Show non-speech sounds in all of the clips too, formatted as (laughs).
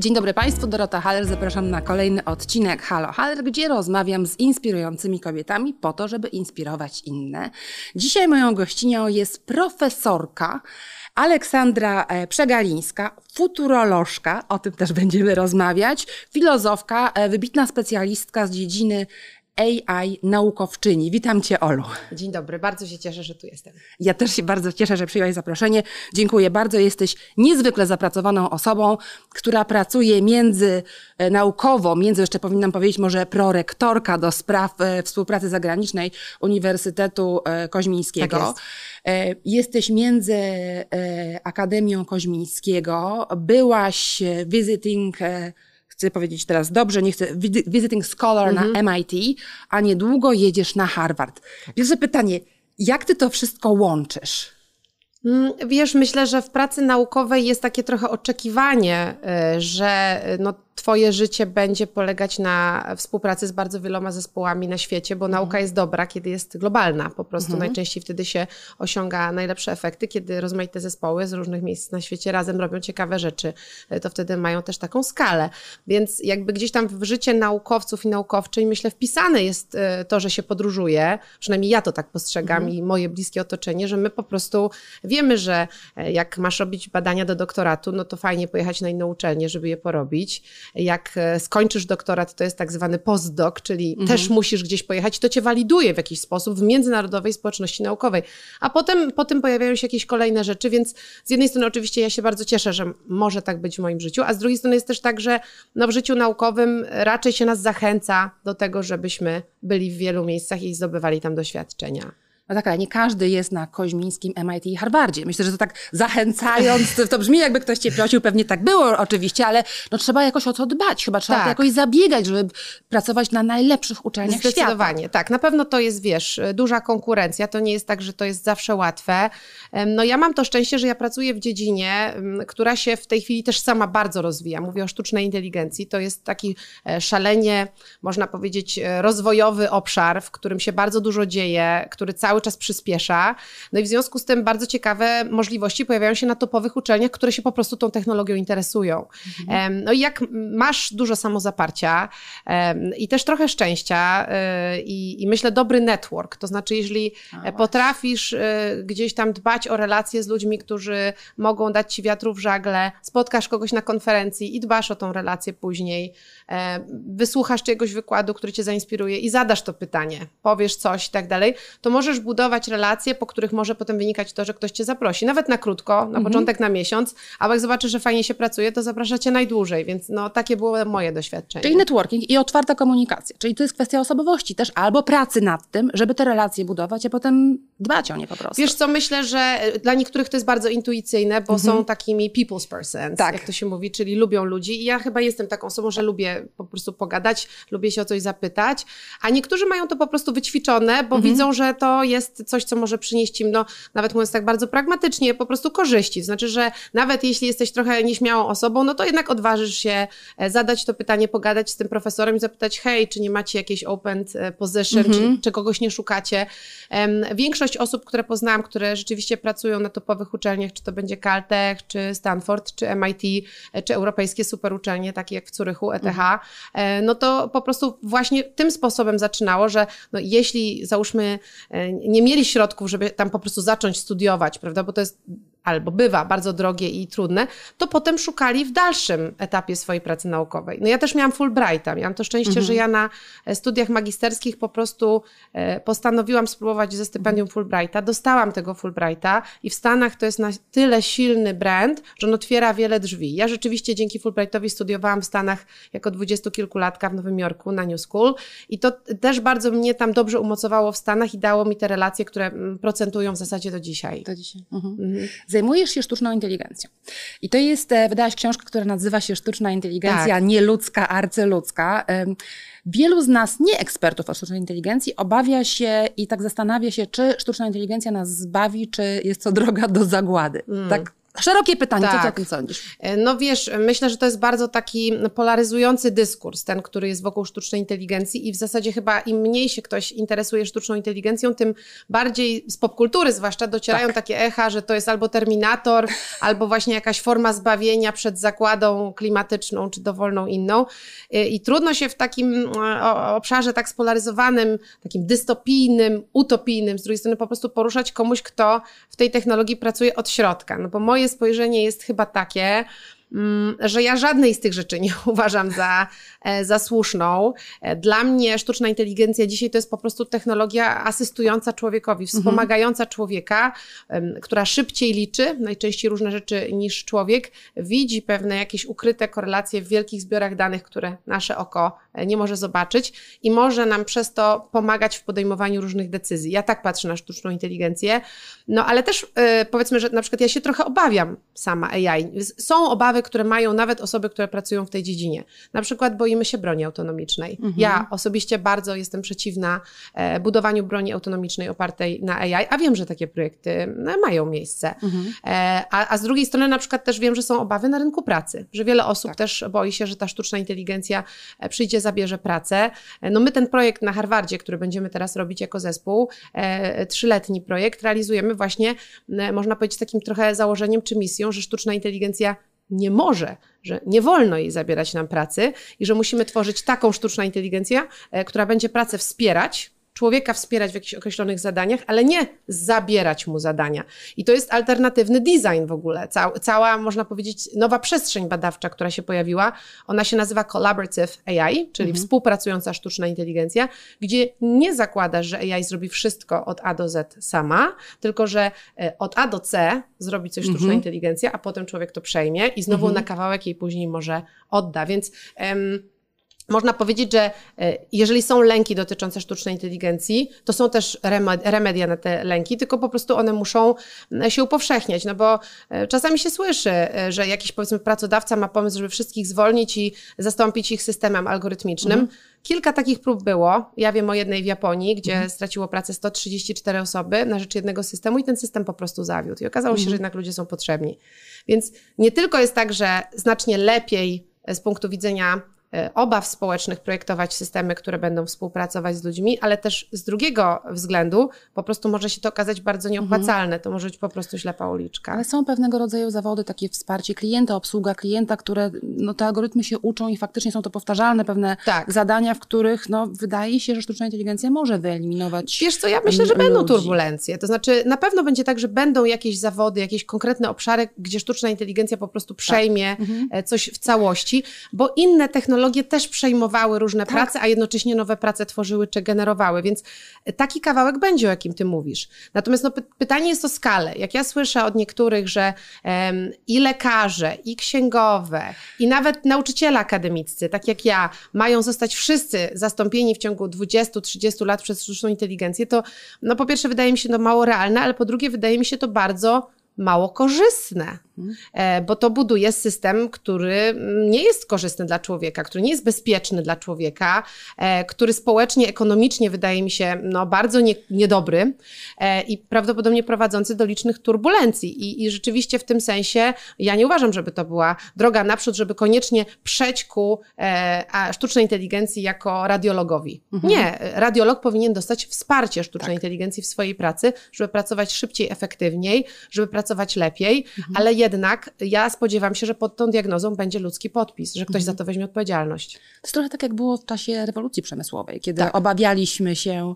Dzień dobry Państwu, Dorota Haller. Zapraszam na kolejny odcinek Halo Haller, gdzie rozmawiam z inspirującymi kobietami po to, żeby inspirować inne. Dzisiaj moją gościnią jest profesorka Aleksandra e, Przegalińska, futurolożka, o tym też będziemy rozmawiać, filozofka, e, wybitna specjalistka z dziedziny AI naukowczyni. Witam Cię, Olu. Dzień dobry, bardzo się cieszę, że tu jestem. Ja też się bardzo cieszę, że przyjęłaś zaproszenie. Dziękuję bardzo. Jesteś niezwykle zapracowaną osobą, która pracuje między e, naukowo, między jeszcze powinnam powiedzieć może prorektorka do spraw e, współpracy zagranicznej Uniwersytetu e, Koźmińskiego. Tak jest. Jesteś między Akademią Koźmińskiego. Byłaś visiting chcę powiedzieć teraz dobrze, nie chcę, visiting scholar na MIT, a niedługo jedziesz na Harvard. Pierwsze pytanie, jak ty to wszystko łączysz? Mm, Wiesz, myślę, że w pracy naukowej jest takie trochę oczekiwanie, y, że y, no, Twoje życie będzie polegać na współpracy z bardzo wieloma zespołami na świecie, bo nauka jest dobra, kiedy jest globalna. Po prostu najczęściej wtedy się osiąga najlepsze efekty, kiedy rozmaite zespoły z różnych miejsc na świecie razem robią ciekawe rzeczy. To wtedy mają też taką skalę. Więc jakby gdzieś tam w życie naukowców i naukowczyń, myślę, wpisane jest e, to, że się podróżuje. Przynajmniej ja to tak postrzegam i moje bliskie otoczenie, że my po prostu wiemy, że e, jak masz robić badania do doktoratu, no to fajnie pojechać na inną uczelnię, żeby je porobić jak e, skończysz doktorat, to jest tak zwany postdoc, czyli Mhm. też musisz gdzieś pojechać, to cię waliduje w jakiś sposób w międzynarodowej społeczności naukowej. A potem, potem pojawiają się jakieś kolejne rzeczy, więc z jednej strony oczywiście ja się bardzo cieszę, że może tak być w moim życiu, a z drugiej strony jest też tak, że no, w życiu naukowym raczej się nas zachęca do tego, żebyśmy byli w wielu miejscach i zdobywali tam doświadczenia. No tak, ale nie każdy jest na koźmińskim MIT i Harvardzie. Myślę, że to tak zachęcając, to, to brzmi jakby ktoś cię prosił, pewnie tak było oczywiście, ale no trzeba jakoś o to dbać, chyba trzeba Tak. jakoś zabiegać, żeby pracować na najlepszych uczelniach świata. Zdecydowanie, tak. Na pewno to jest, wiesz, duża konkurencja. To nie jest tak, że to jest zawsze łatwe. No ja mam to szczęście, że ja pracuję w dziedzinie, która się w tej chwili też sama bardzo rozwija. Mówię o sztucznej inteligencji. To jest taki e, szalenie, można powiedzieć, e, rozwojowy obszar, w którym się bardzo dużo dzieje, który cały czas przyspiesza. No i w związku z tym bardzo ciekawe możliwości pojawiają się na topowych uczelniach, które się po prostu tą technologią interesują. Em, No i jak masz dużo samozaparcia i też trochę szczęścia y, i, i myślę dobry network, to znaczy jeżeli e, potrafisz y, gdzieś tam dbać o relacje z ludźmi, którzy mogą dać ci wiatru w żagle, spotkasz kogoś na konferencji i dbasz o tą relację później, e, wysłuchasz czegoś wykładu, który cię zainspiruje i zadasz to pytanie, powiesz coś i tak dalej, to możesz budować relacje, po których może potem wynikać to, że ktoś cię zaprosi, nawet na krótko, na początek na miesiąc, a jak zobaczysz, że fajnie się pracuje, to zaprasza cię najdłużej, więc no takie było moje doświadczenie. Czyli networking i otwarta komunikacja. Czyli to jest kwestia osobowości też, albo pracy nad tym, żeby te relacje budować, a potem dbać o nie po prostu. Wiesz co, myślę, że e, dla niektórych to jest bardzo intuicyjne, bo są takimi people's persons, Tak. jak to się mówi, czyli lubią ludzi i ja chyba jestem taką osobą, że lubię po prostu pogadać, lubię się o coś zapytać, a niektórzy mają to po prostu wyćwiczone, bo widzą, że to jest coś, co może przynieść im, no nawet mówiąc tak bardzo pragmatycznie, po prostu korzyści. Znaczy, że nawet jeśli jesteś trochę nieśmiałą osobą, no to jednak odważysz się e, zadać to pytanie, pogadać z tym profesorem i zapytać, hej, czy nie macie jakiejś open e, position, czy, czy kogoś nie szukacie. Em, Większość osób, które poznałam, które rzeczywiście pracują na topowych uczelniach, czy to będzie Caltech, czy Stanford, czy MIT, e, czy europejskie superuczelnie, takie jak w Zurychu, ETH, e, no to po prostu właśnie tym sposobem zaczynało, że no jeśli załóżmy e, nie mieli środków, żeby tam po prostu zacząć studiować, prawda, bo to jest albo bywa bardzo drogie i trudne, to potem szukali w dalszym etapie swojej pracy naukowej. No ja też miałam Fulbrighta, miałam to szczęście, że ja na e, studiach magisterskich po prostu e, postanowiłam spróbować ze stypendium Fulbrighta, dostałam tego Fulbrighta i w Stanach to jest na tyle silny brand, że on otwiera wiele drzwi. Ja rzeczywiście dzięki Fulbrightowi studiowałam w Stanach jako dwudziestokilkulatka w Nowym Jorku na New School i to też bardzo mnie tam dobrze umocowało w Stanach i dało mi te relacje, które mm, procentują w zasadzie do dzisiaj. To dzisiaj. Mhm. Zajmujesz się sztuczną inteligencją. I to jest, e, wydałaś książkę, która nazywa się Sztuczna inteligencja, Tak. nieludzka, arcyludzka. Wielu z nas, nie ekspertów o sztucznej inteligencji, obawia się i tak zastanawia się, czy sztuczna inteligencja nas zbawi, czy jest to droga do zagłady. Tak Szerokie pytanie, tak. co ty o Tak. tym sądzisz? E, No wiesz, myślę, że to jest bardzo taki polaryzujący dyskurs, ten, który jest wokół sztucznej inteligencji i w zasadzie chyba im mniej się ktoś interesuje sztuczną inteligencją, tym bardziej z popkultury zwłaszcza docierają Tak. takie echa, że to jest albo Terminator, (laughs) albo właśnie jakaś forma zbawienia przed zakładą klimatyczną, czy dowolną inną. E, I trudno się w takim e, obszarze tak spolaryzowanym, takim dystopijnym, utopijnym, z drugiej strony po prostu poruszać komuś, kto w tej technologii pracuje od środka. No bo moje spojrzenie jest chyba takie, mm, że ja żadnej z tych rzeczy nie (laughs) uważam za, e, za słuszną. E, Dla mnie sztuczna inteligencja dzisiaj to jest po prostu technologia asystująca człowiekowi, wspomagająca człowieka, em, która szybciej liczy, najczęściej różne rzeczy niż człowiek, widzi pewne jakieś ukryte korelacje w wielkich zbiorach danych, które nasze oko nie może zobaczyć i może nam przez to pomagać w podejmowaniu różnych decyzji. Ja tak patrzę na sztuczną inteligencję, no ale też e, powiedzmy, że na przykład ja się trochę obawiam sama AI. Są obawy, które mają nawet osoby, które pracują w tej dziedzinie. Na przykład boimy się broni autonomicznej. Ja osobiście bardzo jestem przeciwna e, budowaniu broni autonomicznej opartej na AI, a wiem, że takie projekty no, mają miejsce. E, a, a z drugiej strony na przykład też wiem, że są obawy na rynku pracy, że wiele osób też boi się, że ta sztuczna inteligencja e, przyjdzie, zabierze pracę. E, No my ten projekt na Harvardzie, który będziemy teraz robić jako zespół, e, trzyletni projekt, realizujemy właśnie, można powiedzieć, takim trochę założeniem czy misją, że sztuczna inteligencja nie może, że nie wolno jej zabierać nam pracy i że musimy tworzyć taką sztuczną inteligencję, e, która będzie pracę wspierać, człowieka wspierać w jakichś określonych zadaniach, ale nie zabierać mu zadania. I to jest alternatywny design w ogóle. Cał, cała, można powiedzieć, nowa przestrzeń badawcza, która się pojawiła, ona się nazywa Collaborative AI, czyli współpracująca sztuczna inteligencja, gdzie nie zakładasz, że AI zrobi wszystko od A do Z sama, tylko że e, od A do C zrobi coś sztuczna inteligencja, a potem człowiek to przejmie i znowu na kawałek jej później może odda. Więc em, można powiedzieć, że e, jeżeli są lęki dotyczące sztucznej inteligencji, to są też reme- remedia na te lęki, tylko po prostu one muszą się upowszechniać, no bo e, czasami się słyszy, e, że jakiś powiedzmy pracodawca ma pomysł, żeby wszystkich zwolnić i zastąpić ich systemem algorytmicznym. Kilka takich prób było. Ja wiem o jednej w Japonii, gdzie straciło pracę 134 osoby na rzecz jednego systemu i ten system po prostu zawiódł. I okazało się, że jednak ludzie są potrzebni. Więc nie tylko jest tak, że znacznie lepiej z punktu widzenia obaw społecznych projektować systemy, które będą współpracować z ludźmi, ale też z drugiego względu po prostu może się to okazać bardzo nieopłacalne. To może być po prostu ślepa uliczka. Ale są pewnego rodzaju zawody, takie wsparcie klienta, obsługa klienta, które no, te algorytmy się uczą i faktycznie są to powtarzalne pewne Tak. zadania, w których no, wydaje się, że sztuczna inteligencja może wyeliminować. Wiesz co, ja myślę, że będą ludzi. turbulencje. To znaczy, na pewno będzie tak, że będą jakieś zawody, jakieś konkretne obszary, gdzie sztuczna inteligencja po prostu przejmie e, coś w całości, bo inne technologie też przejmowały różne prace, a jednocześnie nowe prace tworzyły czy generowały, więc e, taki kawałek będzie, o jakim ty mówisz. Natomiast no, py- pytanie jest o skalę. Jak ja słyszę od niektórych, że em, i lekarze, i księgowe, i nawet nauczyciele akademiccy, tak jak ja, mają zostać wszyscy zastąpieni w ciągu 20-30 lat przez sztuczną inteligencję, to no po pierwsze wydaje mi się to mało realne, ale po drugie wydaje mi się to bardzo mało korzystne, bo to buduje system, który mm, nie jest korzystny dla człowieka, który nie jest bezpieczny dla człowieka, e, który społecznie, ekonomicznie wydaje mi się no, bardzo nie, niedobry e, i prawdopodobnie prowadzący do licznych turbulencji. I, I rzeczywiście w tym sensie ja nie uważam, żeby to była droga naprzód, żeby koniecznie przejść ku e, a, sztucznej inteligencji jako radiologowi. Nie, radiolog powinien dostać wsparcie sztucznej inteligencji w swojej pracy, żeby pracować szybciej, efektywniej, żeby pracować lepiej, ale jednak ja spodziewam się, że pod tą diagnozą będzie ludzki podpis, że ktoś za to weźmie odpowiedzialność. To jest trochę tak, jak było w czasie rewolucji przemysłowej, kiedy Tak. obawialiśmy się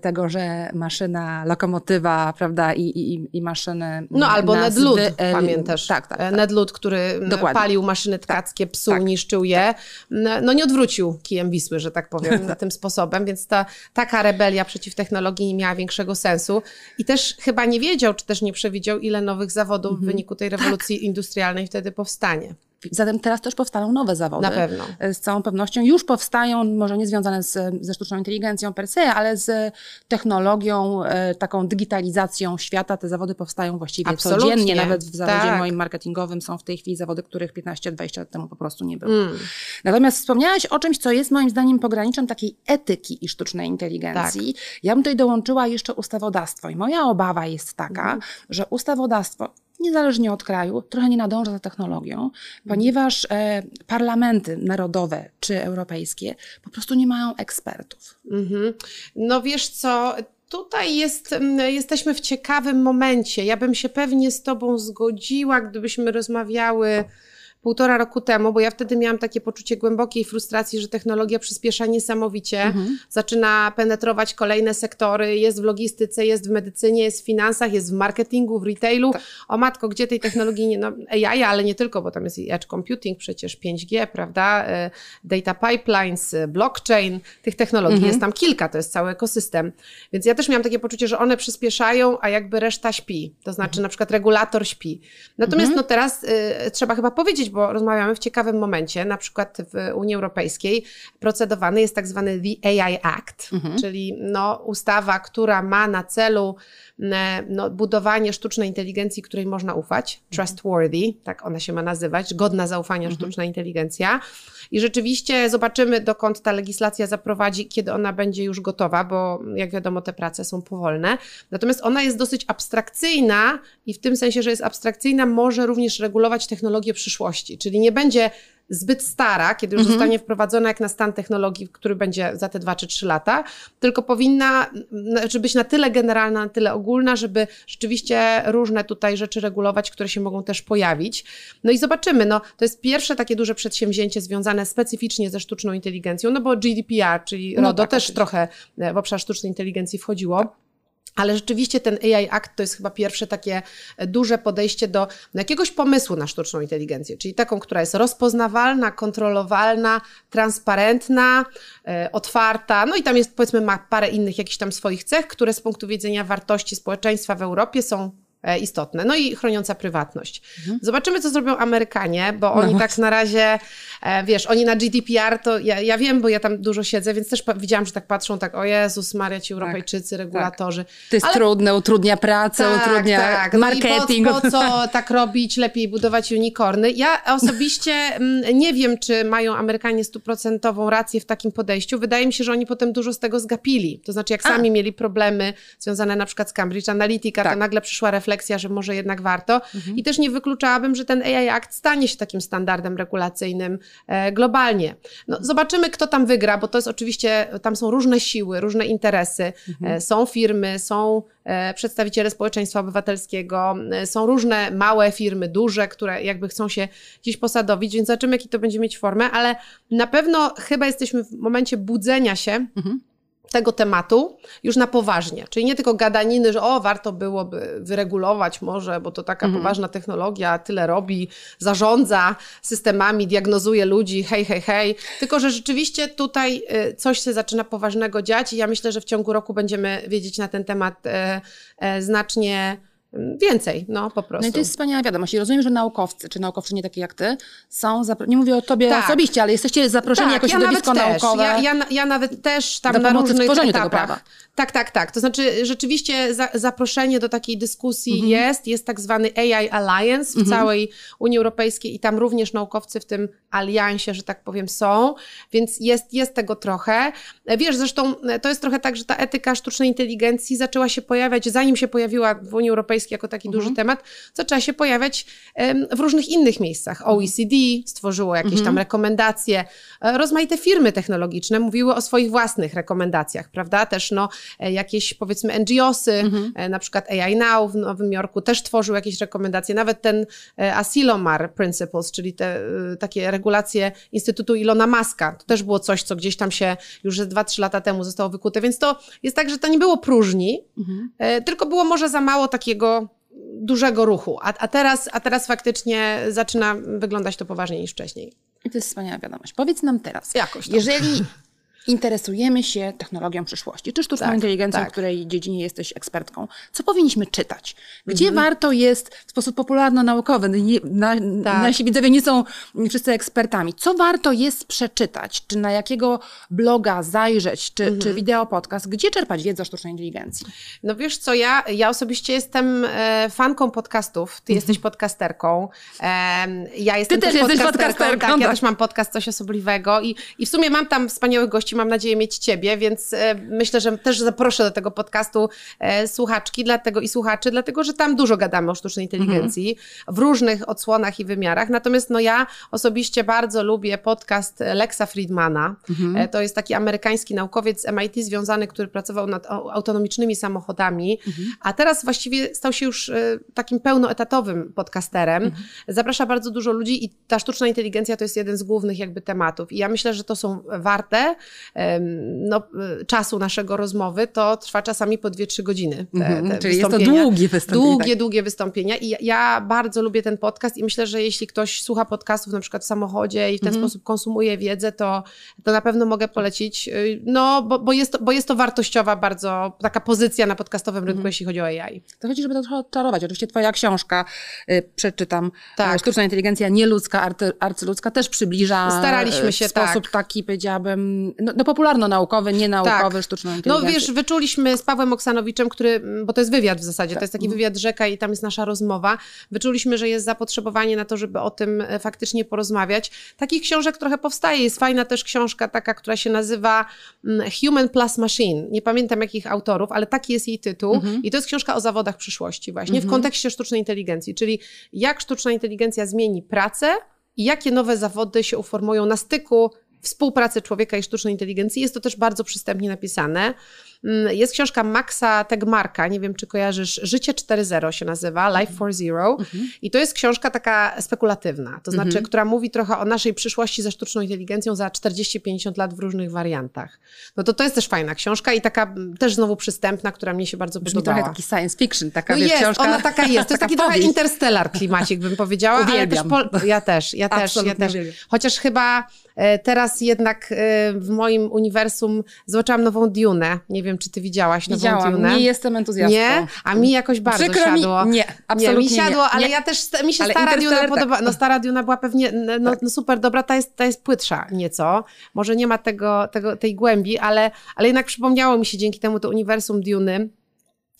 tego, że maszyna, lokomotywa, prawda, i, i, i maszyny. No albo Ned Lud, wy- e, pamiętasz? Tak, tak. E, tak. Ned Lud, który Dokładnie. palił maszyny tkackie, psuł, tak. niszczył je. No, no nie odwrócił kijem Wisły, że tak powiem, (laughs) tym sposobem, więc ta, taka rebelia przeciw technologii nie miała większego sensu. I też chyba nie wiedział, czy też nie przewidział, ile nowych zawodów Mhm. w wyniku tej rewolucji industrialnej wtedy powstanie. Zatem teraz też powstaną nowe zawody. Na pewno. E, Z całą pewnością już powstają, może nie związane z, ze sztuczną inteligencją per se, ale z technologią, e, taką digitalizacją świata. Te zawody powstają właściwie Absolutnie. codziennie. Nawet w zawodzie Tak. moim marketingowym są w tej chwili zawody, których 15-20 lat temu po prostu nie było. Mm. Natomiast wspomniałaś o czymś, co jest moim zdaniem pograniczem takiej etyki i sztucznej inteligencji. Ja bym tutaj dołączyła jeszcze ustawodawstwo. I moja obawa jest taka, że ustawodawstwo niezależnie od kraju, trochę nie nadąża za technologią, ponieważ e, parlamenty narodowe czy europejskie po prostu nie mają ekspertów. Mhm. No wiesz co, tutaj jest, jesteśmy w ciekawym momencie. Ja bym się pewnie z Tobą zgodziła, gdybyśmy rozmawiały półtora roku temu, bo ja wtedy miałam takie poczucie głębokiej frustracji, że technologia przyspiesza niesamowicie, mhm. zaczyna penetrować kolejne sektory, jest w logistyce, jest w medycynie, jest w finansach, jest w marketingu, w retailu. Tak. O matko, gdzie tej technologii nie, no AI, ale nie tylko, bo tam jest edge computing, przecież 5G, prawda, e, data pipelines, e, blockchain, tych technologii mhm. jest tam kilka, to jest cały ekosystem. Więc ja też miałam takie poczucie, że one przyspieszają, a jakby reszta śpi, to znaczy mhm. na przykład regulator śpi. Natomiast mhm. no teraz y, trzeba chyba powiedzieć, bo rozmawiamy w ciekawym momencie. Na przykład w Unii Europejskiej procedowany jest tak zwany The AI Act, mhm. czyli no, ustawa, która ma na celu no, budowanie sztucznej inteligencji, której można ufać, trustworthy, tak ona się ma nazywać, godna zaufania mhm. sztuczna inteligencja. I rzeczywiście zobaczymy, dokąd ta legislacja zaprowadzi, kiedy ona będzie już gotowa, bo jak wiadomo, te prace są powolne. Natomiast ona jest dosyć abstrakcyjna i w tym sensie, że jest abstrakcyjna, może również regulować technologię przyszłości, czyli nie będzie zbyt stara, kiedy już mhm. zostanie wprowadzona jak na stan technologii, który będzie za te dwa czy trzy lata, tylko powinna żeby być na tyle generalna, na tyle ogólna, żeby rzeczywiście różne tutaj rzeczy regulować, które się mogą też pojawić. No i zobaczymy, no to jest pierwsze takie duże przedsięwzięcie związane specyficznie ze sztuczną inteligencją, no bo GDPR, czyli no RODO tak, też trochę w obszar sztucznej inteligencji wchodziło. Ale rzeczywiście ten AI Act to jest chyba pierwsze takie e, duże podejście do, jakiegoś pomysłu na sztuczną inteligencję, czyli taką, która jest rozpoznawalna, kontrolowalna, transparentna, e, otwarta. No i tam jest, powiedzmy, ma parę innych jakichś tam swoich cech, które z punktu widzenia wartości społeczeństwa w Europie są istotne. No i chroniąca prywatność. Mhm. Zobaczymy, co zrobią Amerykanie, bo oni no. tak na razie, e, wiesz, oni na GDPR to ja, ja wiem, bo ja tam dużo siedzę, więc też widziałam, że tak patrzą, tak, o Jezus Maria, ci Europejczycy, tak, regulatorzy. Tak. To jest Ale... trudne, utrudnia pracę, tak, utrudnia tak. marketing. No po, po co (laughs) tak robić, lepiej budować unicorny? Ja osobiście mm, nie wiem, czy mają Amerykanie stuprocentową rację w takim podejściu. Wydaje mi się, że oni potem dużo z tego zgapili. To znaczy, jak A. sami mieli problemy związane na przykład z Cambridge Analytica, to tak. nagle przyszła refleksja refleksja, że może jednak warto. Mhm. I też nie wykluczałabym, że ten AI Act stanie się takim standardem regulacyjnym e, globalnie. No, zobaczymy, kto tam wygra, bo to jest oczywiście, tam są różne siły, różne interesy. Mhm. E, są firmy, są e, przedstawiciele społeczeństwa obywatelskiego, e, są różne małe firmy, duże, które jakby chcą się gdzieś posadowić, więc zobaczymy, jaki to będzie mieć formę, ale na pewno chyba jesteśmy w momencie budzenia się. Mhm tego tematu już na poważnie. Czyli nie tylko gadaniny, że o, warto byłoby wyregulować może, bo to taka mhm. poważna technologia, tyle robi, zarządza systemami, diagnozuje ludzi, hej, hej, hej. Tylko, że rzeczywiście tutaj y, coś się zaczyna poważnego dziać i ja myślę, że w ciągu roku będziemy wiedzieć na ten temat e, e, znacznie więcej, no po prostu. No i to jest wspaniała wiadomość. I rozumiem, że naukowcy, czy naukowczynie takie jak ty, są, nie mówię o tobie tak. osobiście, ale jesteście zaproszeni tak, jako środowisko ja naukowe. Ja, ja, ja, nawet też tam do na różnych w tworzeniu etapach. tego prawa. Tak, tak, tak. To znaczy rzeczywiście za, zaproszenie do takiej dyskusji mhm. jest. Jest tak zwany AI Alliance w mhm. całej Unii Europejskiej i tam również naukowcy w tym aliansie, że tak powiem, są, więc jest, jest tego trochę. Wiesz, zresztą to jest trochę tak, że ta etyka sztucznej inteligencji zaczęła się pojawiać, zanim się pojawiła w Unii Europejskiej jako taki mhm. duży temat, zaczęła się pojawiać w różnych innych miejscach. OECD stworzyło jakieś mhm. tam rekomendacje, e, rozmaite firmy technologiczne mówiły o swoich własnych rekomendacjach, prawda? Też no, e, jakieś powiedzmy NGOsy, mhm. E, na przykład AI Now w Nowym Jorku też tworzył jakieś rekomendacje, nawet ten Asilomar Principles, czyli te takie regulacje Instytutu Ilona Maska, to też było coś, co gdzieś tam się już 2-3 lata temu zostało wykute, więc to jest tak, że to nie było próżni, mhm. tylko było może za mało takiego dużego ruchu, a, a, teraz, a teraz faktycznie zaczyna wyglądać to poważniej niż wcześniej. I to jest wspaniała wiadomość. Powiedz nam teraz, Jakoś jeżeli interesujemy się technologią przyszłości, czy sztuczną tak, inteligencją, tak. w której dziedzinie jesteś ekspertką. Co powinniśmy czytać? Gdzie mhm. warto jest w sposób popularno-naukowy, na, tak. nasi widzowie nie są wszyscy ekspertami, co warto jest przeczytać? Czy na jakiego bloga zajrzeć, czy, mhm. czy wideo podcast? Gdzie czerpać wiedzę o sztucznej inteligencji? No wiesz co, ja, ja osobiście jestem e, fanką podcastów, ty mhm. jesteś podcasterką, ja jestem ty też, też jesteś podcasterką, podcasterką tak, ja tak. też mam podcast Coś Osobliwego i, i w sumie mam tam wspaniałych gości, mam nadzieję mieć ciebie, więc e, myślę, że też zaproszę do tego podcastu e, słuchaczki dlatego i słuchaczy, dlatego, że tam dużo gadamy o sztucznej inteligencji mhm. w różnych odsłonach i wymiarach. Natomiast no ja osobiście bardzo lubię podcast Lexa Friedmana. Mhm. E, to jest taki amerykański naukowiec z MIT związany, który pracował nad autonomicznymi samochodami, mhm. a teraz właściwie stał się już takim pełnoetatowym podcasterem. Mhm. Zaprasza bardzo dużo ludzi i ta sztuczna inteligencja to jest jeden z głównych jakby tematów. I ja myślę, że to są warte no, e, czasu naszego rozmowy. To trwa czasami po 2-3 godziny. Te, mhm. te Czyli jest to długie wystąpienie. Długie, tak. długie wystąpienia. I ja bardzo lubię ten podcast i myślę, że jeśli ktoś słucha podcastów na przykład w samochodzie i w ten mhm. sposób konsumuje wiedzę, to, to na pewno mogę polecić. Y, no, bo, bo, jest to, bo jest to wartościowa bardzo taka pozycja na podcastowym rynku, mhm. jeśli chodzi o AI. To chodzi, żeby to trochę odczarować. Oczywiście twoja książka, y, przeczytam, tak. Sztuczna inteligencja nieludzka, arty, arcyludzka też przybliża Staraliśmy się, w sposób tak. taki, powiedziałabym, no, no popularno-naukowy, nienaukowy, tak. sztuczną no. No wiesz, wyczuliśmy z Pawłem Oksanowiczem, który, bo to jest wywiad w zasadzie, tak. to jest taki mhm. wywiad rzeka i tam jest nasza rozmowa. Wyczuliśmy, że jest zapotrzebowanie na to, żeby o tym e, faktycznie porozmawiać. Takich książek trochę powstaje. Jest fajna też książka taka, która się nazywa mm, Human Plus Machine. Nie pamiętam jakich autorów, ale taki jest jej tytuł. Mhm. I to jest książka o zawodach przyszłości właśnie, mhm. w kontekście sztucznej inteligencji, czyli jak sztuczna inteligencja zmieni pracę i jakie nowe zawody się uformują na styku współpracy człowieka i sztucznej inteligencji. Jest to też bardzo przystępnie napisane. Mm, jest książka Maxa Tegmarka, nie wiem czy kojarzysz, Życie 4.0 się nazywa, Life for Zero. Mhm. I to jest książka taka spekulatywna, to znaczy, mhm. która mówi trochę o naszej przyszłości ze sztuczną inteligencją za 40-50 lat w różnych wariantach. No to to jest też fajna książka i taka mm, też znowu przystępna, która mnie się bardzo Brzmi podobała. trochę taki science fiction, taka no wiesz, jest, książka. ona taka jest. To jest taki trochę interstellar klimacik, bym powiedziała. Uwielbiam. Ale też po... Ja też, ja też, ja też. Chociaż chyba e, teraz jednak e, w moim uniwersum zobaczyłam nową Dune. Nie wiem, czy ty widziałaś nową Widziałam, nie jestem entuzjastą. Nie? A mi jakoś bardzo Przykro siadło. Mi, nie, absolutnie nie. Mi siadło, nie. ale nie. ja też, mi się ale stara Duna podoba. No stara Duna była pewnie no, tak. no super dobra, ta jest, ta jest płytsza nieco. Może nie ma tego, tego, tej głębi, ale, ale jednak przypomniało mi się dzięki temu to uniwersum Duny.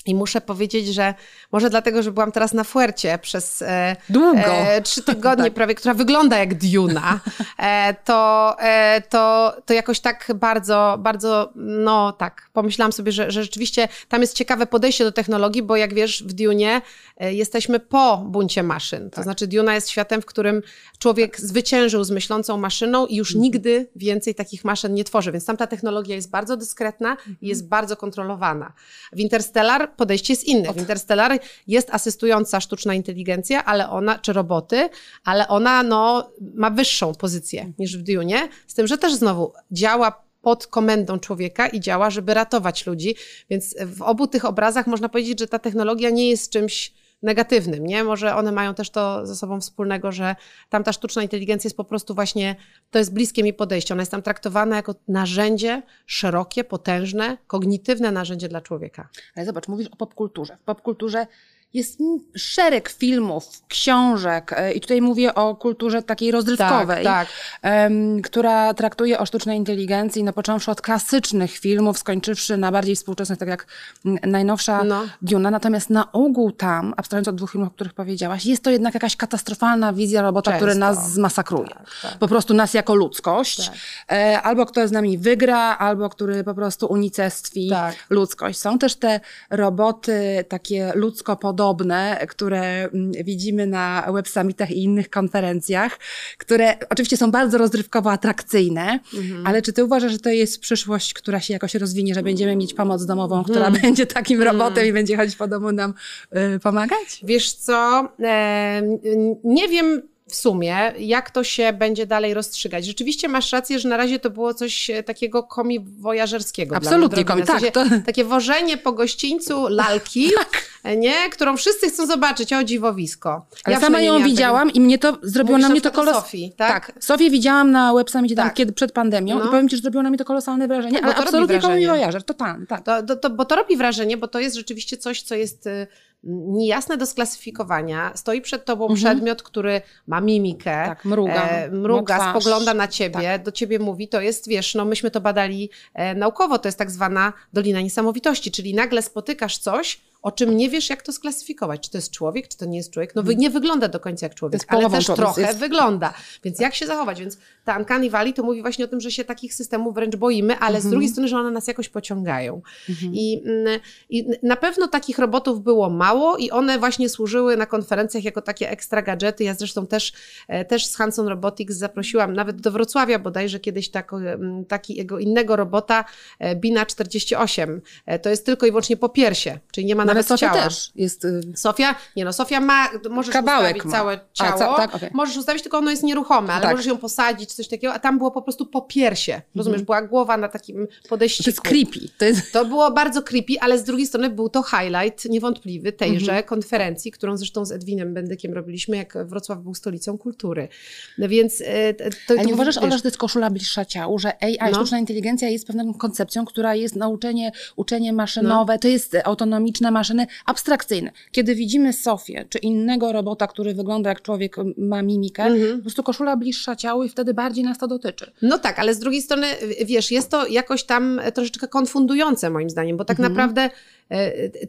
I muszę powiedzieć, że może dlatego, że byłam teraz na Fuercie przez e, Długo. E, trzy tygodnie (laughs) tak. prawie, która wygląda jak Duna, e, to, e, to, to jakoś tak bardzo, bardzo, no tak, pomyślałam sobie, że, że rzeczywiście tam jest ciekawe podejście do technologii, bo jak wiesz, w Dunie e, jesteśmy po buncie maszyn. To tak. znaczy Duna jest światem, w którym człowiek zwyciężył z myślącą maszyną i już mhm. nigdy więcej takich maszyn nie tworzy, więc tam ta technologia jest bardzo dyskretna mhm. i jest bardzo kontrolowana. W Interstellar podejście jest inne. W Interstellar jest asystująca sztuczna inteligencja, ale ona, czy roboty, ale ona no, ma wyższą pozycję niż w Dune, z tym, że też znowu działa pod komendą człowieka i działa, żeby ratować ludzi. Więc w obu tych obrazach można powiedzieć, że ta technologia nie jest czymś negatywnym, nie? Może one mają też to ze sobą wspólnego, że tam ta sztuczna inteligencja jest po prostu właśnie, to jest bliskie mi podejście. Ona jest tam traktowana jako narzędzie szerokie, potężne, kognitywne narzędzie dla człowieka. Ale zobacz, mówisz o popkulturze. W popkulturze jest szereg filmów, książek e, i tutaj mówię o kulturze takiej rozrywkowej, tak, tak. która traktuje o sztucznej inteligencji, no począwszy od klasycznych filmów, skończywszy na bardziej współczesnych, tak jak najnowsza no. Duna. Natomiast na ogół tam, abstrahując od dwóch filmów, o których powiedziałaś, jest to jednak jakaś katastrofalna wizja robota, Często. który nas zmasakruje. Tak, tak. Po prostu nas jako ludzkość. Tak. E, albo kto z nami wygra, albo który po prostu unicestwi tak. ludzkość. Są też te roboty takie ludzko podobne, podobne, które mm, widzimy na web summitach i innych konferencjach, które oczywiście są bardzo rozrywkowo atrakcyjne, mhm. ale czy ty uważasz, że to jest przyszłość, która się jakoś rozwinie, że będziemy mieć pomoc domową, mhm. która będzie takim robotem mhm. i będzie chodzić po domu nam y, pomagać? Wiesz co, e, nie wiem w sumie, jak to się będzie dalej rozstrzygać. Rzeczywiście masz rację, że na razie to było coś e, takiego komi wojażerskiego. Absolutnie komi, tak. To... Takie wożenie po gościńcu lalki, (laughs) tak. E, nie? którą wszyscy chcą zobaczyć, o dziwowisko. Ale ja sama ją widziałam tego... i mnie to, zrobiło Mówisz na mnie to kolosalne... Sofii, tak? tak. Sofię widziałam na websamie tak. kiedy przed pandemią no. i powiem Ci, że zrobiło na mnie to kolosalne wrażenie, tak, ale to absolutnie komi wojażer, to tam, tak. To, to, to, bo to robi wrażenie, bo to jest rzeczywiście coś, co jest y, niejasne do sklasyfikowania. Stoi przed tobą mhm. przedmiot, który ma mimikę, tak, mruga, e, mruga spogląda na ciebie, tak. do ciebie mówi, to jest, wiesz, no myśmy to badali e, naukowo, to jest tak zwana Dolina Niesamowitości, czyli nagle spotykasz coś, o czym nie wiesz, jak to sklasyfikować. Czy to jest człowiek, czy to nie jest człowiek. No nie wygląda do końca jak człowiek, ale też trochę jest... wygląda. Więc jak się zachować? Więc ta Uncanny Valley to mówi właśnie o tym, że się takich systemów wręcz boimy, ale z mhm. drugiej strony, że one nas jakoś pociągają. Mhm. I, mm, I na pewno takich robotów było mało i one właśnie służyły na konferencjach jako takie ekstra gadżety. Ja zresztą też, e, też z Hanson Robotics zaprosiłam nawet do Wrocławia bodajże kiedyś tako, takiego innego robota e, Bina 48. E, to jest tylko i wyłącznie po piersie, czyli nie ma no, nawet Sofia ciała. też jest... Y, Sofia? Nie no, Sofia ma, możesz Kawałek ustawić ma. całe ciało, a, ca tak? okay. możesz ustawić, tylko ono jest nieruchome, ale tak. możesz ją posadzić, coś takiego, a tam było po prostu po piersie. Rozumiesz, mhm. była głowa na takim podejściu. To jest creepy. To, jest... to było bardzo creepy, ale z drugiej strony był to highlight niewątpliwy tejże mhm. konferencji, którą zresztą z Edwinem Bendykiem robiliśmy, jak Wrocław był stolicą kultury. No więc... E, to, ale nie uważasz, Ola, że to jest koszula bliższa ciału, że AI, no. sztuczna inteligencja jest pewną koncepcją, która jest nauczenie, uczenie maszynowe, no. to jest autonomiczne maszyny abstrakcyjne. Kiedy widzimy Sofię, czy innego robota, który wygląda jak człowiek, ma mimikę, mhm. po prostu koszula bliższa ciału i wtedy bardziej nas to dotyczy. No tak, ale z drugiej strony, wiesz, jest to jakoś tam troszeczkę konfundujące moim zdaniem, bo tak mhm. naprawdę